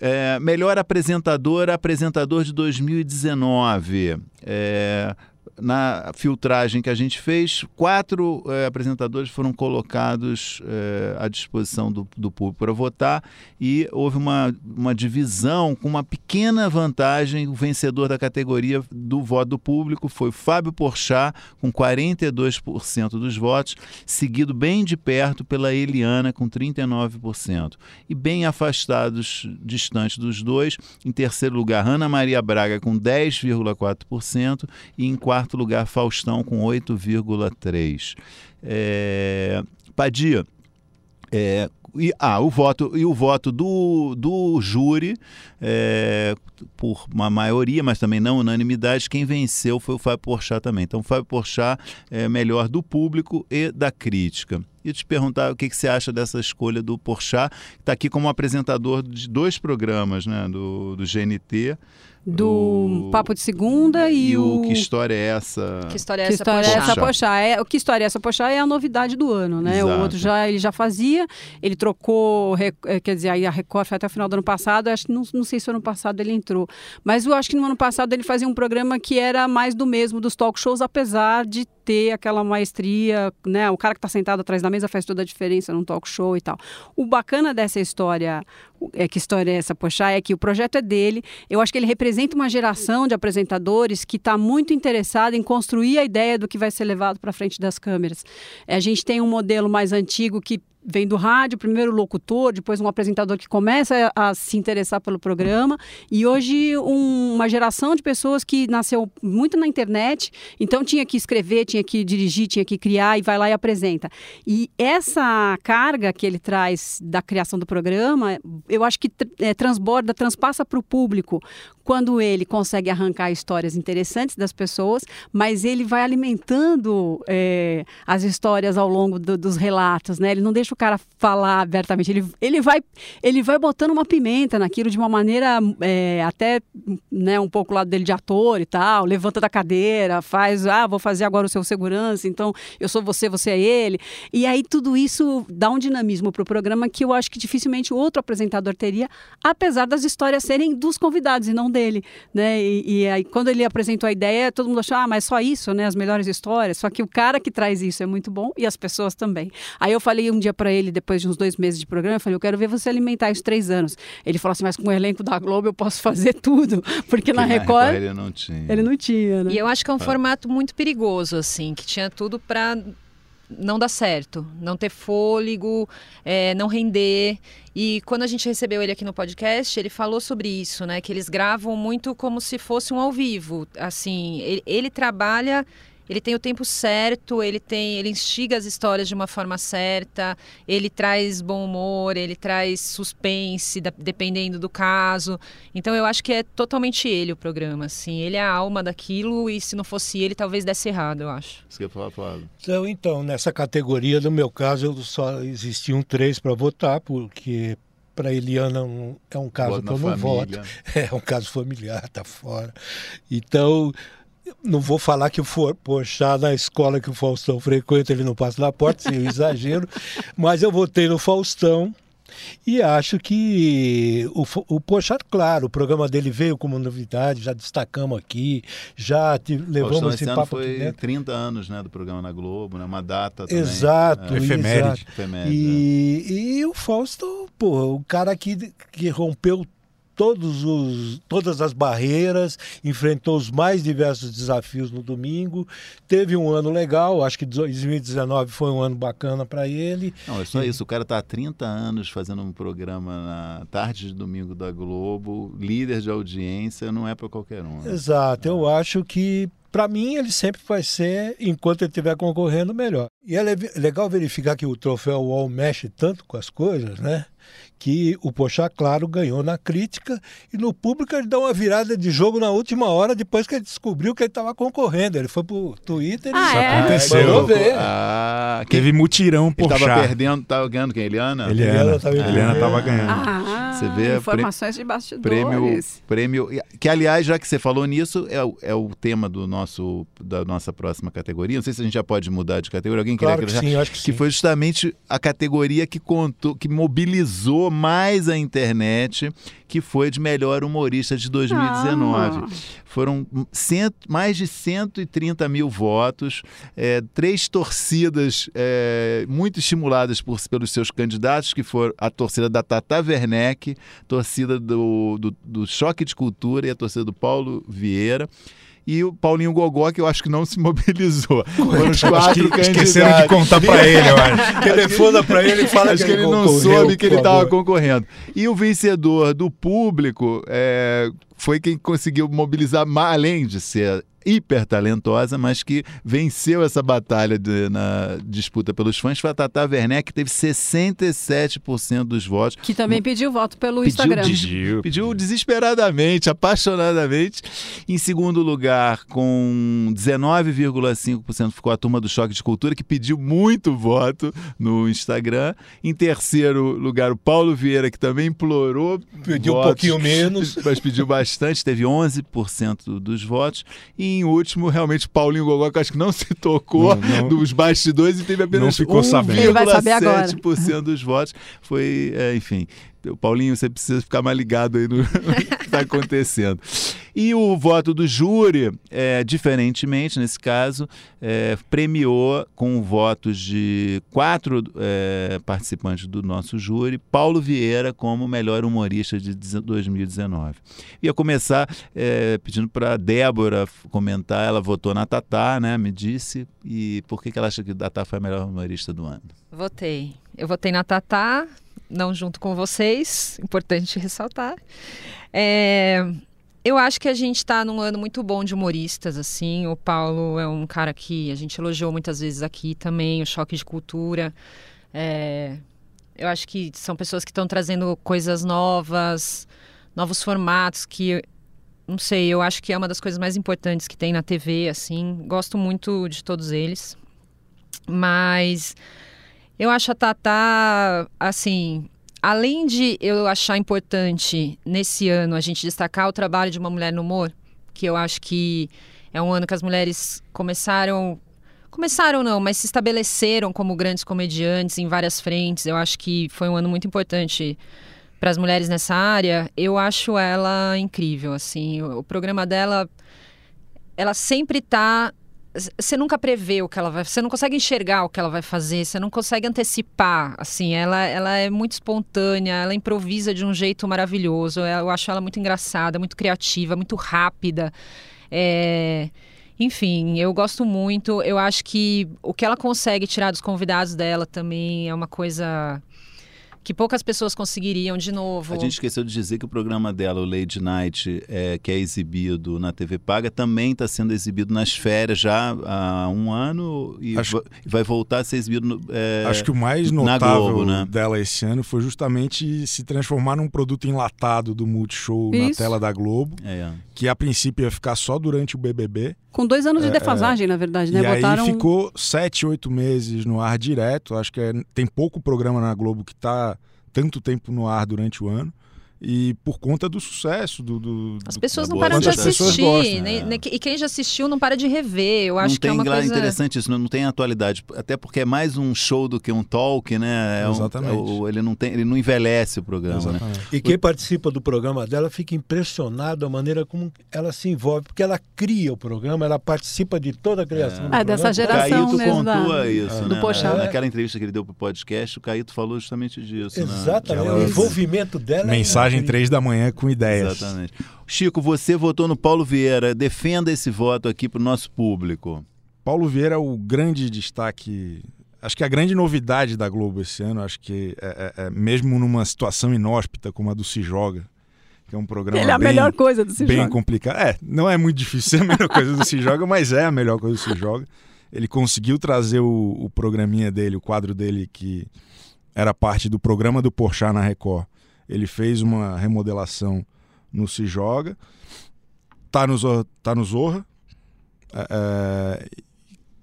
Speaker 2: É, melhor apresentadora, apresentador de 2019. É, na filtragem que a gente fez, quatro é, apresentadores foram colocados é, à disposição do, do público para votar e houve uma, uma divisão com uma pequena vantagem. O vencedor da categoria do voto do público foi Fábio Porchat, com 42% dos votos, seguido bem de perto pela Eliana, com 39%. E bem afastados, distantes dos dois, em terceiro lugar, Ana Maria Braga, com 10,4%, e em quarto lugar, Faustão, com 8,3%. É... Padia, é, e, ah, o voto, e o voto do, do júri, é, por uma maioria, mas também não unanimidade, quem venceu foi o Fábio Porchat também. Então, o Fábio Porchat é melhor do público e da crítica. E te perguntar o que, que você acha dessa escolha do Porchat, que está aqui como apresentador de dois programas, né, do, do GNT.
Speaker 5: Do
Speaker 2: o-
Speaker 5: Papo de Segunda e,
Speaker 2: E o Que História é Essa?
Speaker 7: Que história é
Speaker 5: Que
Speaker 7: essa?
Speaker 5: história é essa
Speaker 2: Pochá?
Speaker 5: Pochá? É, o que história é essa Pochá é a novidade do ano, né? O
Speaker 2: Exato.
Speaker 5: outro já ele já fazia, ele trocou, eh, quer dizer, aí a Record foi até o final do ano passado, acho que não, não sei se no ano passado ele entrou, mas eu acho que no ano passado ele fazia um programa que era mais do mesmo dos talk shows, apesar de ter aquela maestria, né? O cara que está sentado atrás da mesa faz toda a diferença num talk show e tal. O bacana dessa história, é que história é essa Pochá, é que o projeto é dele. Eu acho que ele representa uma geração de apresentadores que está muito interessada em construir a ideia do que vai ser levado para frente das câmeras. É, A gente tem um modelo mais antigo que vem do rádio, primeiro locutor, depois um apresentador que começa a, se interessar pelo programa e hoje um- uma geração de pessoas que nasceu muito na internet, então tinha que escrever, tinha que dirigir, tinha que criar e vai lá e apresenta. E essa carga que ele traz da criação do programa, eu acho que eh, transborda, transpassa para o público quando ele consegue arrancar histórias interessantes das pessoas, mas ele vai alimentando eh, as histórias ao longo do- dos relatos, né? Ele não deixa o cara falar abertamente, ele, ele, vai, ele vai botando uma pimenta naquilo de uma maneira eh, até né, um pouco lado dele de ator e tal, levanta da cadeira, faz, ah, vou fazer agora o seu segurança, então eu sou você, você é ele. E aí tudo isso dá um dinamismo para o programa que eu acho que dificilmente outro apresentador teria, apesar das histórias serem dos convidados e não dele, né? E, e aí quando ele apresentou a ideia, todo mundo achou, ah, mas só isso, né? As melhores histórias. Só que o cara que traz isso é muito bom e as pessoas também. Aí eu falei um dia para ele, depois de uns dois meses de programa, eu falei, eu quero ver você alimentar isso três anos. Ele falou assim, mas com o elenco da Globo eu posso fazer tudo, porque na
Speaker 2: Que
Speaker 5: Record
Speaker 2: ele não tinha.
Speaker 5: ele não tinha, né?
Speaker 7: E eu acho que é um formato muito perigoso, assim, que tinha tudo para não dá certo, não ter fôlego, é, não render. E quando a gente recebeu ele aqui no podcast, ele falou sobre isso, né? Que eles gravam muito como se fosse um ao vivo. Assim, ele, ele trabalha ele tem o tempo certo, ele tem, ele instiga as histórias de uma forma certa, ele traz bom humor, ele traz suspense, da, dependendo do caso. Então eu acho que é totalmente ele o programa, assim, ele é a alma daquilo e se não fosse ele talvez desse errado, eu acho.
Speaker 2: Você quer falar, Flávio?
Speaker 4: Então, então, nessa categoria, no meu caso, eu só existiam três para votar, porque para Eliana é um caso que eu não família. voto. É um caso familiar, tá fora. Então, não vou falar que for poxar na escola que o Faustão frequenta, ele não passa na porta, sem exagero, mas eu votei no Faustão. E acho que o, o claro, o programa dele veio como novidade, já destacamos aqui, já te, levamos esse papo
Speaker 2: foi
Speaker 4: aqui dentro.
Speaker 2: 30 anos né, do programa na Globo, né, uma data também.
Speaker 4: Exato.
Speaker 2: É.
Speaker 3: Efeméride.
Speaker 4: Efeméride. E, é. e o Fausto, pô, o cara que, que rompeu todos os, todas as barreiras, enfrentou os mais diversos desafios no domingo. Teve um ano legal, acho que 2019 foi um ano bacana para ele.
Speaker 2: Não, é só isso. O cara está há 30 anos fazendo um programa na tarde de domingo da Globo, líder de audiência, não é para qualquer um.
Speaker 4: Né? Exato, eu acho que para mim, ele sempre vai ser, enquanto ele estiver concorrendo, melhor. E é legal verificar que o troféu UOL mexe tanto com as coisas, né? Que o Pochá Claro ganhou na crítica e no público ele deu uma virada de jogo na última hora depois que ele descobriu que ele estava concorrendo. Ele foi pro Twitter
Speaker 5: ah,
Speaker 4: e
Speaker 5: é?
Speaker 3: aconteceu.
Speaker 4: ver.
Speaker 3: Ah, Teve mutirão por
Speaker 2: Ele tava perdendo, tava ganhando quem? Eliana?
Speaker 3: Eliana, Eliana tava, Eliana tava ganhando.
Speaker 5: Ah, você vê informações de bastidores.
Speaker 2: Prêmio, prêmio, que aliás, já que você falou nisso, é, o, é o tema do nosso da nossa próxima categoria. Não sei se a gente já pode mudar de categoria. Alguém
Speaker 4: claro
Speaker 2: queria
Speaker 4: que, que sim, acho que,
Speaker 2: que
Speaker 4: sim.
Speaker 2: foi justamente a categoria que contou, que mobilizou mais a internet, que foi de melhor humorista de 2019. Ah. Foram cento, mais de 130 mil votos, é, três torcidas é, muito estimuladas por, pelos seus candidatos, que foram a torcida da Tata Werneck, torcida do, do, do Choque de Cultura e a torcida do Paulo Vieira e o Paulinho Gogó, que eu acho que não se mobilizou. Foram os quatro candidatos.
Speaker 3: Esqueceram de contar para ele, eu acho.
Speaker 4: Telefona para ele e fala
Speaker 2: acho
Speaker 4: que,
Speaker 2: ele, ele não soube que ele estava concorrendo. E o vencedor do público é, foi quem conseguiu mobilizar, além de ser hiper talentosa, mas que venceu essa batalha de, na disputa pelos fãs foi a Tata Werneck, que teve 67% dos votos.
Speaker 5: Que também pediu voto pelo
Speaker 2: pediu,
Speaker 5: Instagram.
Speaker 2: Pediu, pediu desesperadamente, apaixonadamente. Em segundo lugar, com 19,5% ficou a turma do Choque de Cultura, que pediu muito voto no Instagram. Em terceiro lugar, o Paulo Vieira, que também implorou.
Speaker 4: Pediu
Speaker 2: votos,
Speaker 4: um pouquinho menos.
Speaker 2: Mas pediu bastante, teve 11% dos votos. E em último, realmente, Paulinho Gogó, que acho que não se tocou não, não, dos bastidores e teve apenas 1,7% dos votos. Foi, é, enfim, Paulinho, você precisa ficar mais ligado aí no que está acontecendo. E o voto do júri, é, diferentemente nesse caso, é, premiou com votos de quatro é, participantes do nosso júri, Paulo Vieira como melhor humorista de 2019. Ia começar é, pedindo para Débora comentar, ela votou na Tatá, né? Me disse. E por que, que ela acha que a Tatá foi a melhor humorista do ano?
Speaker 7: Votei. Eu votei na Tatá, não junto com vocês, importante ressaltar. É, eu acho que a gente está num ano muito bom de humoristas, assim. O Paulo é um cara que a gente elogiou muitas vezes aqui também, o choque de cultura. É, eu acho que são pessoas que estão trazendo coisas novas, novos formatos que não sei, eu acho que é uma das coisas mais importantes que tem na TV, assim. Gosto muito de todos eles. Mas eu acho a Tatá, assim, além de eu achar importante nesse ano a gente destacar o trabalho de uma mulher no humor, que eu acho que é um ano que as mulheres começaram começaram não, mas se estabeleceram como grandes comediantes em várias frentes. Eu acho que foi um ano muito importante para as mulheres nessa área. Eu acho ela incrível, assim, o, o programa dela ela sempre está você nunca prevê o que ela vai você não consegue enxergar o que ela vai fazer você não consegue antecipar assim ela ela é muito espontânea ela improvisa de um jeito maravilhoso eu acho ela muito engraçada muito criativa muito rápida é... Enfim, eu gosto muito. Eu acho que o que ela consegue tirar dos convidados dela também é uma coisa que poucas pessoas conseguiriam de novo.
Speaker 2: A gente esqueceu de dizer que o programa dela, o Lady Night, é, que é exibido na TV Paga, também está sendo exibido nas férias já há um ano e acho, vai voltar a ser exibido no, é,
Speaker 3: Acho que o mais notável Globo, né? dela esse ano foi justamente se transformar num produto enlatado do Multishow Isso. na tela da Globo, é. Que a princípio ia ficar só durante o BBB.
Speaker 5: Com dois anos de é, defasagem, na verdade, né?
Speaker 3: E Botaram... aí ficou sete, oito meses no ar direto. Acho que é, tem pouco programa na Globo que está tanto tempo no ar durante o ano e por conta do sucesso do, do
Speaker 7: as pessoas não param de assistir gostam, né? e quem já assistiu não para de rever eu acho
Speaker 2: não que
Speaker 7: é uma
Speaker 2: coisa
Speaker 7: interessante
Speaker 2: isso não, não tem atualidade até porque é mais um show do que um talk né é
Speaker 3: Exatamente.
Speaker 2: Um, é ele não tem ele não envelhece o programa né?
Speaker 4: e quem participa do programa dela fica impressionado da maneira como ela se envolve porque ela cria o programa ela participa de toda a criação
Speaker 5: é, é dessa geração
Speaker 2: Caíto
Speaker 5: mesmo
Speaker 2: pontua
Speaker 5: da...
Speaker 2: isso
Speaker 5: é.
Speaker 2: né?
Speaker 5: do Pochá.
Speaker 2: naquela entrevista que ele deu pro podcast o Caíto falou justamente disso
Speaker 4: né? exatamente né? o envolvimento dela
Speaker 3: mensagem mensagem três da manhã com ideias.
Speaker 2: Exatamente. Chico, você votou no Paulo Vieira. Defenda esse voto aqui para o nosso público.
Speaker 3: Paulo Vieira é o grande destaque. Acho que a grande novidade da Globo esse ano, acho que é, é, é mesmo numa situação inóspita como a do Se Joga, que é um programa
Speaker 5: Ele é a
Speaker 3: bem,
Speaker 5: melhor coisa do Se
Speaker 3: bem
Speaker 5: Joga.
Speaker 3: complicado. É, não é muito difícil ser a melhor coisa do Se Joga, mas é a melhor coisa do Se Joga. Ele conseguiu trazer o, o programinha dele, o quadro dele que era parte do programa do Porchat na Record, ele fez uma remodelação no Se Joga, tá no, tá no Zorra. É, é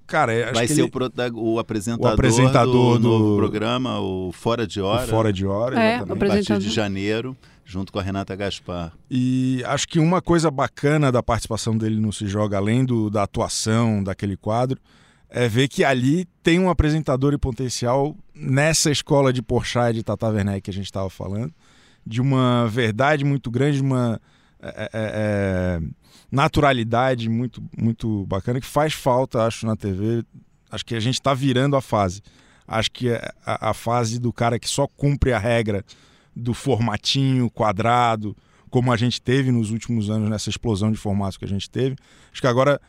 Speaker 3: cara,
Speaker 2: vai ser
Speaker 3: ele...
Speaker 2: o, o, apresentador, o apresentador do, do, programa, o Fora de Hora.
Speaker 3: O Fora de Hora,
Speaker 5: é,
Speaker 2: exatamente. A partir de janeiro, junto com a Renata Gaspar.
Speaker 3: E acho que uma coisa bacana da participação dele no Se Joga, além do, da atuação daquele quadro, é ver que ali tem um apresentador e potencial nessa escola de Porchat e de Tata Werneck que a gente estava falando de uma verdade muito grande, de uma é, é, é, naturalidade muito, muito bacana, que faz falta, acho, na TV. Acho que a gente está virando a fase. Acho que é a, a fase do cara que só cumpre a regra do formatinho quadrado, como a gente teve nos últimos anos, nessa explosão de formatos que a gente teve. Acho que agora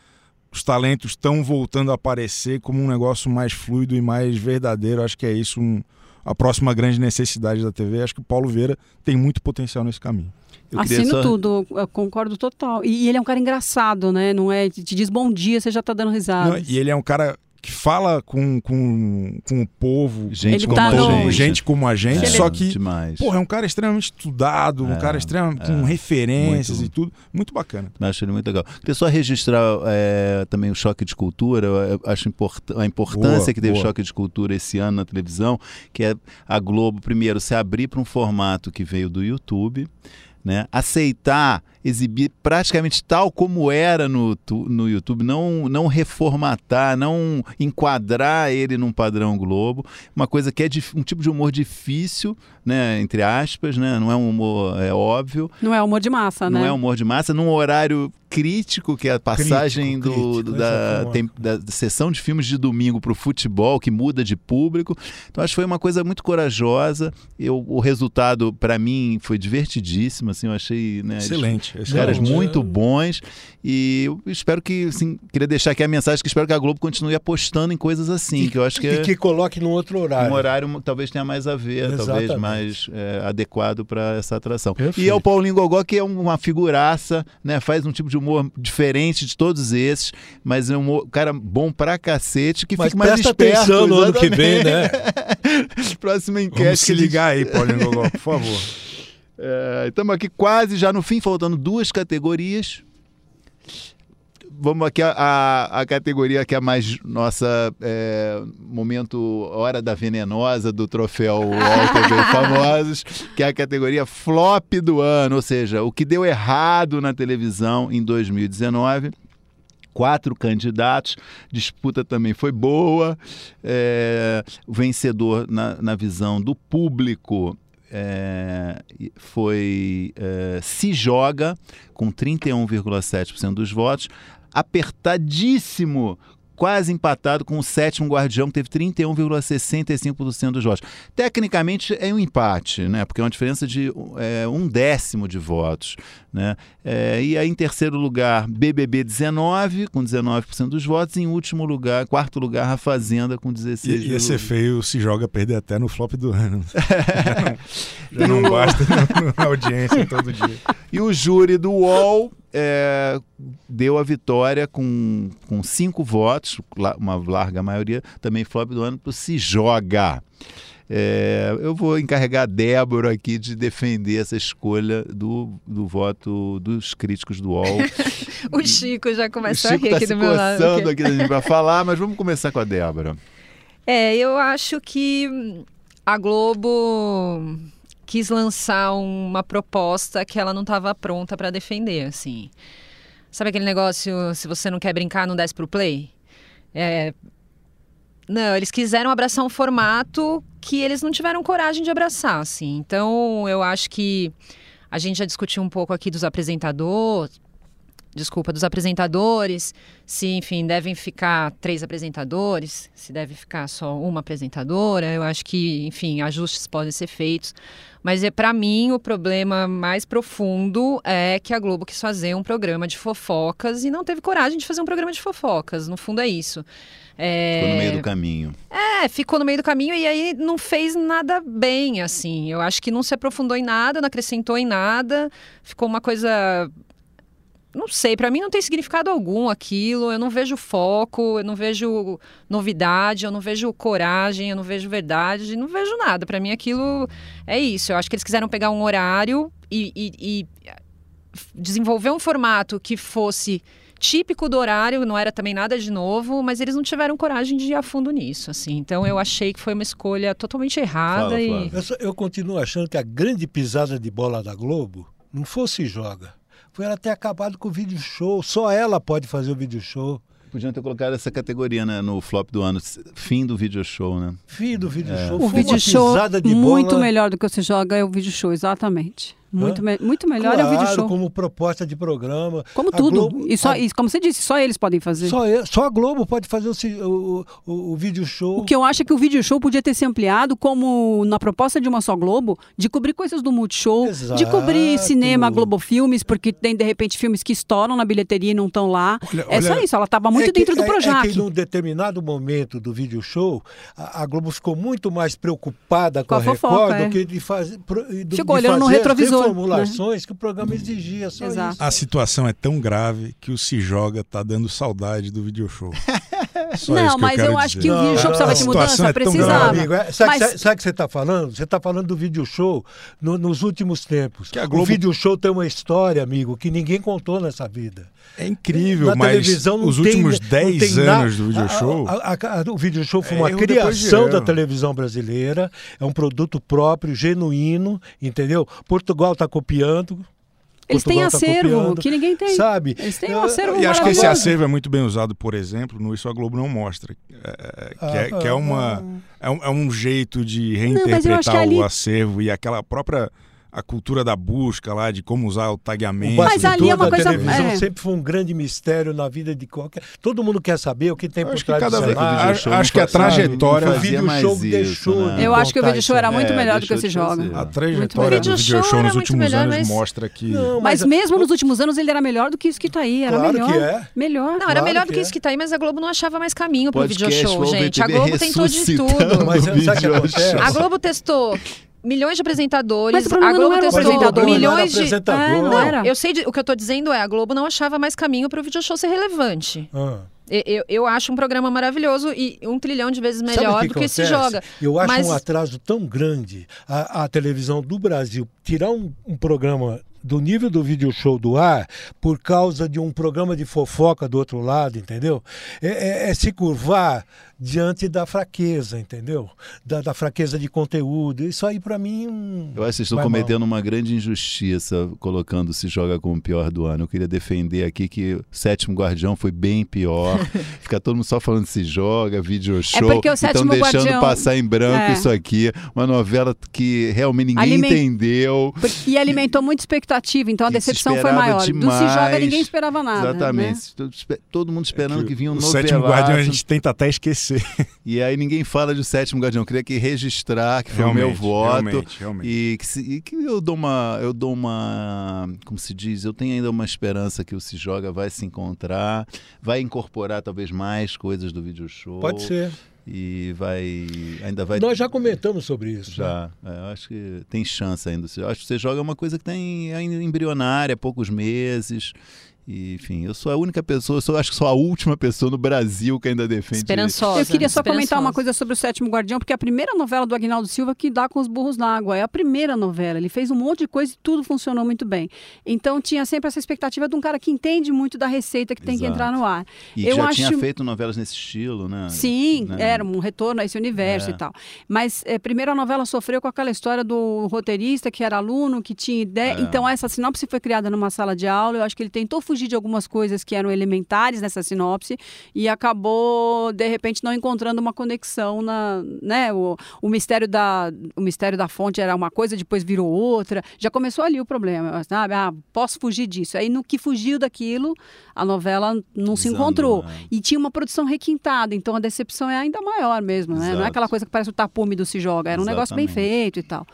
Speaker 3: os talentos estão voltando a aparecer como um negócio mais fluido e mais verdadeiro. Acho que é isso um, a próxima grande necessidade da TV. Acho que o Paulo Vieira tem muito potencial nesse caminho.
Speaker 5: Eu Assino só... tudo, eu concordo total. E, ele é um cara engraçado, né? Não é? Te diz bom dia, você já tá dando risada.
Speaker 3: E ele é um cara que fala com, com, com o povo,
Speaker 2: gente como, tá gente.
Speaker 3: gente. como a gente, é, só que demais. Porra, é um cara extremamente estudado, é, um cara extremamente com é. referências muito, e tudo, muito bacana.
Speaker 2: Acho ele muito legal. Queria só registrar é, também o choque de cultura, acho import, a importância boa, que teve o choque de cultura esse ano na televisão, que é a Globo primeiro se abrir para um formato que veio do YouTube, né? Aceitar exibir praticamente tal como era no, no YouTube, não, não reformatar, não enquadrar ele num padrão Globo, uma coisa que é um tipo de humor difícil, né, entre aspas, né, não é um humor é óbvio.
Speaker 5: Não é humor de massa,
Speaker 2: não
Speaker 5: né?
Speaker 2: Não é humor de massa, num horário crítico, que é a passagem crítico, do, crítico, da, tem, da sessão de filmes de domingo para o futebol, que muda de público. Então acho que foi uma coisa muito corajosa. Eu, o resultado, para mim, foi divertidíssimo. Assim, eu achei. Né,
Speaker 3: Excelente.
Speaker 2: Eles, caras muito bons. E eu espero que, assim, queria deixar aqui a mensagem que espero que a Globo continue apostando em coisas assim,
Speaker 4: e,
Speaker 2: que eu acho que
Speaker 4: E
Speaker 2: é,
Speaker 4: que coloque num outro horário.
Speaker 2: Um horário talvez tenha mais a ver, Exatamente. talvez mais é, adequado para essa atração.
Speaker 4: Perfeito.
Speaker 2: E é o Paulinho Gogó, que é uma figuraça, né? Faz um tipo de humor diferente de todos esses, mas é um cara bom pra cacete, que
Speaker 4: mas
Speaker 2: fica mais esperto.
Speaker 4: atenção no ano que vem, né?
Speaker 2: Próxima enquete.
Speaker 3: Vamos se ligar aí, Paulinho Gogó, por favor.
Speaker 2: Estamos é, aqui quase já no fim, faltando duas categorias. Vamos aqui a, a, a categoria que é mais nossa é, momento hora da venenosa do troféu TV Famosos, que é a categoria flop do ano, ou seja, o que deu errado na televisão em 2019 quatro candidatos, disputa também foi boa. É, o vencedor, na, na visão do público, é, foi é, Se Joga, com 31,7% dos votos, apertadíssimo quase empatado com o sétimo Guardião, que teve 31,65% dos votos. Tecnicamente é um empate, né? Porque é uma diferença de é, um décimo de votos. Né? É, e aí, em terceiro lugar, BBB 19, com 19% dos votos. E em último lugar, quarto lugar, a Fazenda, com 16%.
Speaker 3: I, ia ser feio se joga perder até no flop do ano. já não, já não basta na audiência todo dia.
Speaker 2: E o júri do UOL é, deu a vitória com, com cinco votos, uma larga maioria, também flop do ano, para Se Joga. É, eu vou encarregar a Débora aqui de defender essa escolha do, do voto dos críticos do UOL.
Speaker 7: o Chico já começou a rir tá aqui do meu lado.
Speaker 2: aqui para falar, mas vamos começar com a Débora.
Speaker 7: É, eu acho que a Globo quis lançar uma proposta que ela não estava pronta para defender, assim. Sabe aquele negócio, se você não quer brincar, não desce pro play? É... Não, eles quiseram abraçar um formato que eles não tiveram coragem de abraçar, assim. Então, eu acho que a gente já discutiu um pouco aqui dos apresentadores, desculpa, dos apresentadores, se, enfim, devem ficar três apresentadores, se deve ficar só uma apresentadora. Eu acho que, enfim, ajustes podem ser feitos. Mas é para mim o problema mais profundo é que a Globo quis fazer um programa de fofocas e não teve coragem de fazer um programa de fofocas. No fundo é isso.
Speaker 2: É... Ficou no meio do caminho.
Speaker 7: É, ficou no meio do caminho e aí não fez nada bem, assim. Eu acho que não se aprofundou em nada, não acrescentou em nada. Ficou uma coisa não sei, para mim não tem significado algum aquilo. Eu não vejo foco, eu não vejo novidade, eu não vejo coragem, eu não vejo verdade, não vejo nada. Para mim aquilo é isso. Eu acho que eles quiseram pegar um horário e, e, e desenvolver um formato que fosse típico do horário, não era também nada de novo, mas eles não tiveram coragem de ir a fundo nisso, assim. Então eu achei que foi uma escolha totalmente errada Fala, e
Speaker 4: eu, eu continuo achando que a grande pisada de bola da Globo não fosse joga foi ela ter acabado com o vídeo show. Só ela pode fazer o vídeo show.
Speaker 2: Podiam ter colocado essa categoria né, no flop do ano, fim do vídeo show, né?
Speaker 4: Fim do vídeo é. show.
Speaker 5: O vídeo show muito melhor do que você joga é o vídeo show, exatamente. Muito, me muito melhor
Speaker 4: claro,
Speaker 5: é o vídeo show.
Speaker 4: como proposta de programa.
Speaker 5: Como tudo. Globo, e, só, a... e como você disse, só eles podem fazer.
Speaker 4: Só, só a Globo pode fazer o, o, o, o vídeo show.
Speaker 5: O que eu acho é que o vídeo show podia ter se ampliado como na proposta de uma só Globo, de cobrir coisas do Multishow, Exato. de cobrir cinema, Globo Filmes, porque tem de repente filmes que estouram na bilheteria e não estão lá. Olha, é só isso, ela estava muito é dentro do projeto.
Speaker 4: É, é que num determinado momento do vídeo show, a, a Globo ficou muito mais preocupada com, com a, a Record é. do que de fazer.
Speaker 5: Ficou olhando no retrovisor.
Speaker 4: Né? que o programa exigia. Só Exato. Isso.
Speaker 3: A situação é tão grave que o Se Joga tá dando saudade do video show.
Speaker 5: Só não, mas eu, eu acho que o video show precisava de mudança, é precisava. Amigo,
Speaker 4: é, sabe, mas... sabe que você está falando? Você está falando do video show no, nos últimos tempos. Que a Globo... O video show tem uma história, amigo, que ninguém contou nessa vida.
Speaker 3: É incrível, Na mas televisão os últimos 10 anos do video show.
Speaker 4: A, a, a, o video show foi é, uma criação da televisão brasileira, é um produto próprio, genuíno, entendeu? Portugal está copiando,
Speaker 5: eles têm tá acervo que ninguém tem.
Speaker 4: Sabe?
Speaker 5: Eles têm um acervo
Speaker 3: E acho que esse acervo é muito bem usado, por exemplo, no Isso a Globo não mostra. É, é que, é, que é, uma, é, um, é um jeito de reinterpretar não, ali... o acervo e aquela própria a cultura da busca lá, de como usar o tagueamento.
Speaker 5: Mas ali é uma coisa...
Speaker 4: televisão é. sempre foi um grande mistério na vida de qualquer... Todo mundo quer saber o que tem por trás do celular.
Speaker 3: Acho, acho que a trajetória...
Speaker 4: O vídeo show isso, deixou né?
Speaker 5: Eu acho que o vídeo show era muito é, melhor do que se joga.
Speaker 3: A trajetória do vídeo show nos últimos melhor, anos mas... mostra que... Não,
Speaker 5: mas, mas mesmo nos últimos anos ele era melhor do que isso que tá aí. Era
Speaker 4: claro
Speaker 5: melhor.
Speaker 4: Que é.
Speaker 5: Melhor.
Speaker 7: Não, era melhor do que isso que tá aí, mas a Globo não achava mais caminho pro vídeo show, gente. A Globo tentou de tudo. Mas sabe o que acontece? A Globo testou milhões de apresentadores. Mas
Speaker 5: a Globo não testou
Speaker 7: apresentador, milhões
Speaker 4: de. É,
Speaker 7: não era. Eu sei de, o que eu estou dizendo é a Globo não achava mais caminho para o video show ser relevante. Ah. Eu, eu acho um programa maravilhoso e um trilhão de vezes melhor que do que acontece? se joga.
Speaker 4: Eu acho
Speaker 7: Mas...
Speaker 4: um atraso tão grande a, a televisão do Brasil tirar um, um programa do nível do video show do ar por causa de um programa de fofoca do outro lado, entendeu? É, é, é se curvar diante da fraqueza, entendeu? Da, da fraqueza de conteúdo. Isso aí para mim. Um...
Speaker 2: Eu acho que vocês estão cometendo mal. uma grande injustiça colocando se joga como o pior do ano. Eu queria defender aqui que o Sétimo Guardião foi bem pior. Fica todo mundo só falando se joga, video é show. É porque o Sétimo Estão deixando Guardião... passar em branco é. isso aqui. Uma novela que realmente ninguém Aliment... entendeu.
Speaker 5: E alimentou muito expectativa então a decepção foi maior.
Speaker 2: Demais.
Speaker 5: Do Se Joga ninguém esperava nada.
Speaker 2: Exatamente.
Speaker 5: Né?
Speaker 2: Todo mundo esperando é que, que vinha um
Speaker 3: o
Speaker 2: novelaço.
Speaker 3: Sétimo Guardião a gente tenta até esquecer.
Speaker 2: E aí ninguém fala de Sétimo Guardião. Eu queria que registrar que foi realmente, o meu voto.
Speaker 3: Realmente, realmente.
Speaker 2: E, que, se, e que eu dou uma. Eu dou uma. Como se diz? Eu tenho ainda uma esperança que o Se Joga vai se encontrar, vai incorporar talvez mais coisas do vídeo show.
Speaker 4: Pode ser
Speaker 2: e vai ainda vai
Speaker 4: nós já comentamos sobre isso
Speaker 2: já né? é, eu acho que tem chance ainda acho que você joga uma coisa que tem ainda embrionária poucos meses e, enfim, eu sou a única pessoa, eu sou, acho que sou a última pessoa no Brasil que ainda defende.
Speaker 5: Esperançosa. Eu queria só comentar uma coisa sobre o Sétimo Guardião, porque é a primeira novela do Agnaldo Silva que dá com os burros na água. É a primeira novela. Ele fez um monte de coisa e tudo funcionou muito bem. Então tinha sempre essa expectativa de um cara que entende muito da receita que tem Exato. que entrar no ar.
Speaker 2: E eu já acho... tinha feito novelas nesse estilo, né?
Speaker 5: Sim,
Speaker 2: né?
Speaker 5: era um retorno a esse universo é. e tal. Mas é, primeiro a novela sofreu com aquela história do roteirista que era aluno, que tinha ideia. É. Então essa sinopse foi criada numa sala de aula. Eu acho que ele tentou fugir de algumas coisas que eram elementares nessa sinopse e acabou de repente não encontrando uma conexão na, né, o, o mistério da o mistério da fonte era uma coisa, depois virou outra. Já começou ali o problema, sabe? Ah, posso fugir disso. Aí no que fugiu daquilo, a novela não se encontrou. É. E tinha uma produção requintada, então a decepção é ainda maior mesmo, né? Não é aquela coisa que parece o tapume do se joga, era um Exatamente. negócio bem feito e tal.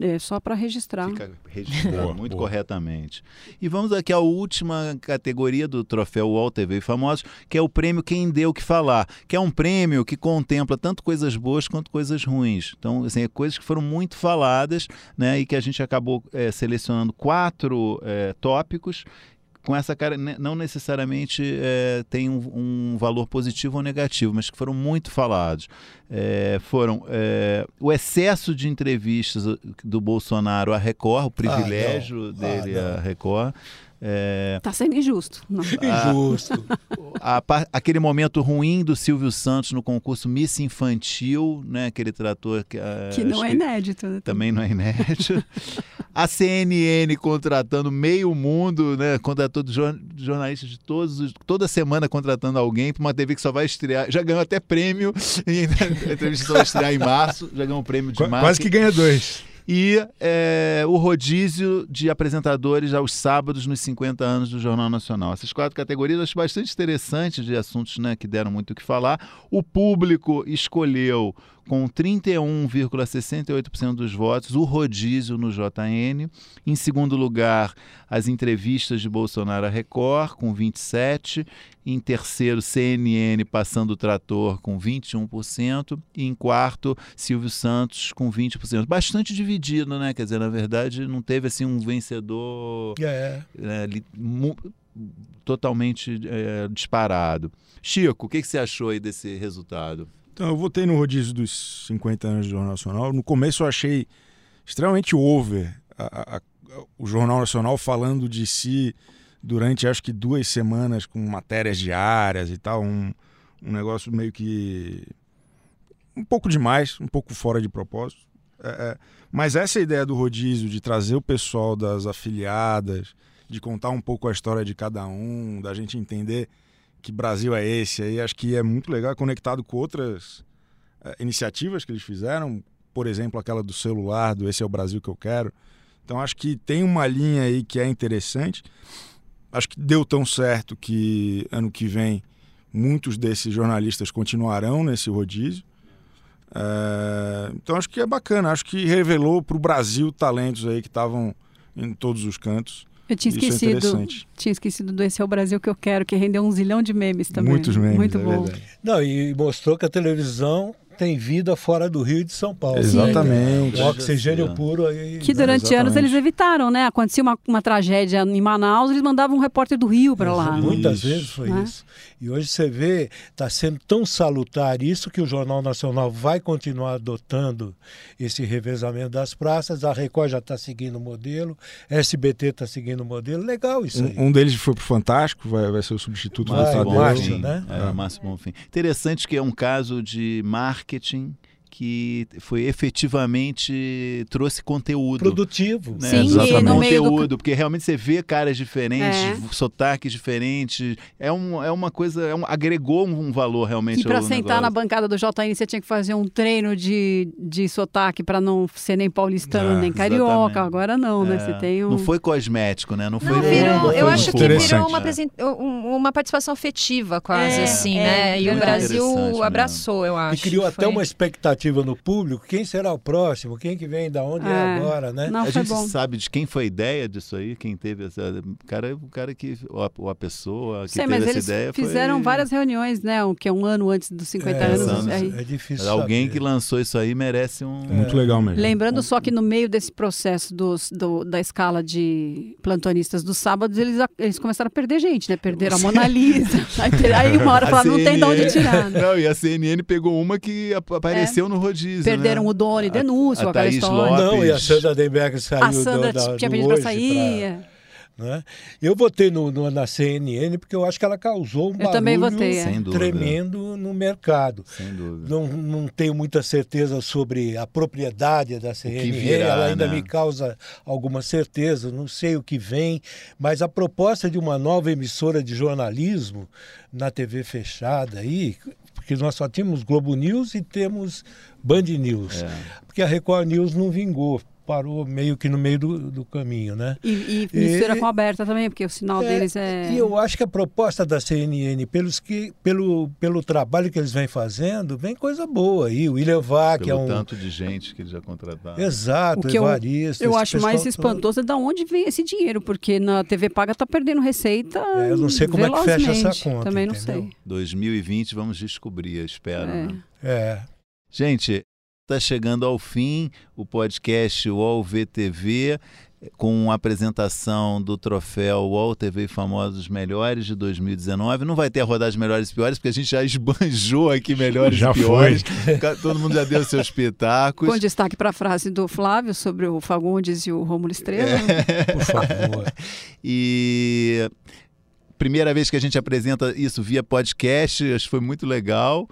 Speaker 5: É só para registrar.
Speaker 2: Fica registrado boa, muito boa. corretamente. E vamos aqui à última categoria do troféu UOL TV Famosos, que é o prêmio Quem Deu Que Falar, que é um prêmio que contempla tanto coisas boas quanto coisas ruins. Então, assim, é coisas que foram muito faladas, né, e que a gente acabou é, selecionando quatro é, tópicos com essa cara, não necessariamente é, tem um, um, valor positivo ou negativo, mas que foram muito falados. É, foram é, o excesso de entrevistas do Bolsonaro à Record, o privilégio ah, dele ah, à Record.
Speaker 5: Está é, sendo injusto.
Speaker 4: Não. Injusto.
Speaker 2: A, a, aquele momento ruim do Silvio Santos no concurso Miss Infantil, né? Aquele trator que,
Speaker 5: que não é inédito. Né?
Speaker 2: Também não é inédito. a CNN contratando meio mundo, né? Contratou jornalistas de todos, toda semana contratando alguém para uma TV que só vai estrear. Já ganhou até prêmio. a entrevista só vai estrear em março. Já ganhou um prêmio de marketing.
Speaker 3: Quase que ganha dois
Speaker 2: e é, o rodízio de apresentadores aos sábados nos 50 anos do Jornal Nacional. Essas quatro categorias eu acho bastante interessantes de assuntos né, que deram muito o que falar. O público escolheu com 31,68% dos votos, o rodízio no JN. Em segundo lugar, as entrevistas de Bolsonaro à Record, com 27%. Em terceiro, CNN passando o trator, com 21%. E em quarto, Silvio Santos, com 20%. Bastante dividido, né? Quer dizer, na verdade, não teve assim um vencedor
Speaker 4: é.
Speaker 2: É, totalmente é, disparado. Chico, o que, que você achou aí desse resultado?
Speaker 3: Então, eu votei no rodízio dos 50 anos do Jornal Nacional. No começo eu achei extremamente over a, a, a, o Jornal Nacional falando de si durante acho que duas semanas com matérias diárias e tal. Um, um negócio meio que. um pouco demais, um pouco fora de propósito. É, é, mas essa ideia do rodízio, de trazer o pessoal das afiliadas, de contar um pouco a história de cada um, da gente entender que Brasil é esse aí, acho que é muito legal, conectado com outras é, iniciativas que eles fizeram, por exemplo, aquela do celular, do Esse é o Brasil que eu quero. Então acho que tem uma linha aí que é interessante. Acho que deu tão certo que ano que vem muitos desses jornalistas continuarão nesse rodízio. É, então acho que é bacana, acho que revelou para o Brasil talentos aí que estavam em todos os cantos.
Speaker 5: Eu tinha é esquecido. É tinha esquecido do Esse é o Brasil que eu quero, que rendeu um zilhão de memes também.
Speaker 3: Muitos memes.
Speaker 5: Muito
Speaker 3: é
Speaker 5: bom.
Speaker 3: Verdade.
Speaker 4: Não, e mostrou que a televisão tem vida fora do Rio e de São Paulo.
Speaker 3: Exatamente.
Speaker 4: O oxigênio puro aí.
Speaker 5: Que durante
Speaker 4: Exatamente.
Speaker 5: anos eles evitaram, né? Acontecia uma, uma tragédia em Manaus, eles mandavam um repórter do Rio para lá.
Speaker 4: Muitas isso. vezes foi né? isso. E hoje você vê, está sendo tão salutar isso que o Jornal Nacional vai continuar adotando esse revezamento das praças. A Record já está seguindo o modelo, SBT está seguindo o modelo. Legal isso aí.
Speaker 3: Um, um deles foi para o Fantástico, vai, vai ser o substituto
Speaker 2: vai,
Speaker 3: do
Speaker 2: Márcio, né? É, é. Márcio Bonfim. Interessante que é um caso de kitchen. Que foi efetivamente trouxe conteúdo.
Speaker 4: Produtivo.
Speaker 2: Né?
Speaker 5: Sim,
Speaker 2: Exatamente.
Speaker 5: no meio do-
Speaker 2: conteúdo, porque realmente você vê caras diferentes,
Speaker 5: É.
Speaker 2: sotaques diferentes. É, um, é uma coisa, é um- agregou um valor realmente
Speaker 5: E para sentar na
Speaker 2: negócio.
Speaker 5: bancada do JN, você tinha que fazer um treino de, de sotaque para não ser nem paulistano,
Speaker 3: É,
Speaker 5: nem carioca.
Speaker 2: exatamente.
Speaker 5: Agora não, né?
Speaker 2: É.
Speaker 5: Você tem um.
Speaker 2: Não foi cosmético, né? Não foi
Speaker 7: Não, virou,
Speaker 4: Não,
Speaker 7: eu acho que virou uma,
Speaker 2: é.
Speaker 7: um- uma participação afetiva, quase
Speaker 5: É,
Speaker 7: assim,
Speaker 5: é,
Speaker 7: né? E o Brasil
Speaker 2: mesmo.
Speaker 7: abraçou, eu acho.
Speaker 4: E criou até
Speaker 7: Foi-
Speaker 4: uma expectativa no público. Quem será o próximo? Quem que vem da onde é,
Speaker 5: É.
Speaker 4: agora, né?
Speaker 5: Não,
Speaker 2: a gente
Speaker 5: bom.
Speaker 2: sabe de quem foi a ideia disso aí, quem teve essa. O cara, o cara que. Ou a, ou a pessoa que
Speaker 5: Sei,
Speaker 2: teve
Speaker 5: mas
Speaker 2: essa
Speaker 5: eles
Speaker 2: ideia
Speaker 5: fizeram
Speaker 2: foi.
Speaker 5: várias reuniões, né? O que é um ano antes dos 50
Speaker 4: É,
Speaker 5: anos.
Speaker 2: anos.
Speaker 5: aí.
Speaker 4: É difícil
Speaker 2: Alguém
Speaker 4: saber.
Speaker 2: que lançou isso aí merece um.
Speaker 3: Muito legal mesmo.
Speaker 5: Lembrando só que no meio desse processo dos, do- da escala de plantonistas dos sábados, eles, eles começaram a perder gente, né? Perderam a Mona Lisa. aí, uma hora falaram, não tem de onde
Speaker 2: CNN
Speaker 5: tirar. né?
Speaker 2: Não, e a CNN pegou uma que ap- apareceu no rodízio.
Speaker 5: Perderam
Speaker 2: né?
Speaker 5: o dono e denúncio,
Speaker 2: a
Speaker 5: aquela
Speaker 2: Thaís
Speaker 5: história.
Speaker 2: Lopes.
Speaker 4: Não, e a Sandra Denberg saiu
Speaker 5: A Sandra
Speaker 4: do, da,
Speaker 5: tinha
Speaker 4: do
Speaker 5: pedido para sair.
Speaker 4: né? Eu votei no, no- na CNN porque eu acho que ela causou um barulho
Speaker 5: votei, é.
Speaker 4: Tremendo no mercado.
Speaker 2: Sem dúvida.
Speaker 4: Não, não tenho muita certeza sobre a propriedade da CNN,
Speaker 2: virá,
Speaker 4: ela ainda
Speaker 2: né?
Speaker 4: me causa alguma certeza, não sei o que vem, mas a proposta de uma nova emissora de jornalismo na TV fechada aí, porque nós só tínhamos Globo News e temos Band News,
Speaker 2: É.
Speaker 4: porque a Record News não vingou, parou meio que no meio do, do caminho, né?
Speaker 5: E, e mistura
Speaker 4: E-
Speaker 5: com a aberta também, porque o sinal
Speaker 4: É,
Speaker 5: deles é.
Speaker 4: E eu acho que a proposta da CNN, pelos que, pelo, pelo trabalho que eles vêm fazendo, vem coisa boa aí. O William Vac é um.
Speaker 2: tanto de gente que eles já contrataram.
Speaker 4: Exato,
Speaker 5: O que eu-. Eu acho mais espantoso é da onde vem esse dinheiro, porque na TV paga tá perdendo receita.
Speaker 4: É, eu não sei como é que fecha essa conta,
Speaker 5: Também não
Speaker 4: entendeu?
Speaker 5: sei.
Speaker 2: 2020 vamos descobrir, eu espero.
Speaker 5: É.
Speaker 2: né?
Speaker 4: É.
Speaker 2: Gente, está chegando ao fim o podcast UOL VTV com a apresentação do troféu UOL TV Famosos Melhores de 2019. Não vai ter a rodagem Melhores e Piores, porque a gente já esbanjou aqui Melhores
Speaker 3: Já
Speaker 2: e Piores. Todo mundo já deu seus pitacos.
Speaker 5: Com destaque para a frase do Flávio sobre o Fagundes e o Rômulo Estrela.
Speaker 4: Por favor.
Speaker 2: E primeira vez que a gente apresenta isso via podcast, acho que foi muito legal.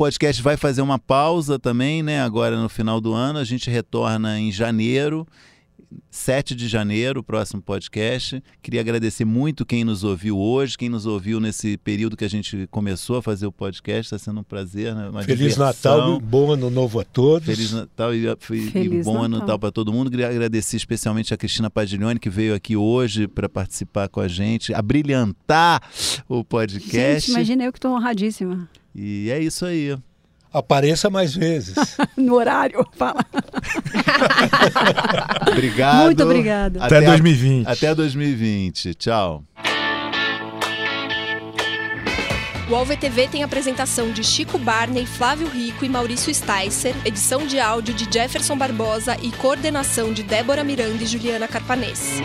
Speaker 2: O podcast vai fazer uma pausa também, né? Agora no final do ano, a gente retorna em janeiro. 7 de janeiro, o próximo podcast. Queria agradecer muito quem nos ouviu hoje, quem nos ouviu nesse período que a gente começou a fazer o podcast. Está sendo um prazer, né? Uma
Speaker 4: Feliz
Speaker 2: diversão.
Speaker 4: Natal, bom ano novo a todos.
Speaker 2: Feliz Natal e, e
Speaker 5: Feliz
Speaker 2: bom ano
Speaker 5: Natal.
Speaker 2: Natal para todo mundo. Queria agradecer especialmente a Cristina Pagiglione, que veio aqui hoje para participar com a gente, a brilhantar o podcast.
Speaker 5: Gente, imagina eu que estou honradíssima.
Speaker 2: E é isso aí.
Speaker 4: Apareça mais vezes.
Speaker 5: No horário, fala.
Speaker 2: Obrigado.
Speaker 5: Muito obrigada.
Speaker 3: Até
Speaker 2: a-
Speaker 3: 2020.
Speaker 2: até 2020. Tchau.
Speaker 1: O AlvTV tem apresentação de Chico Barney, Flávio Rico e Maurício Sticer, edição de áudio de Jefferson Barbosa e coordenação de Débora Miranda e Juliana Carpanês.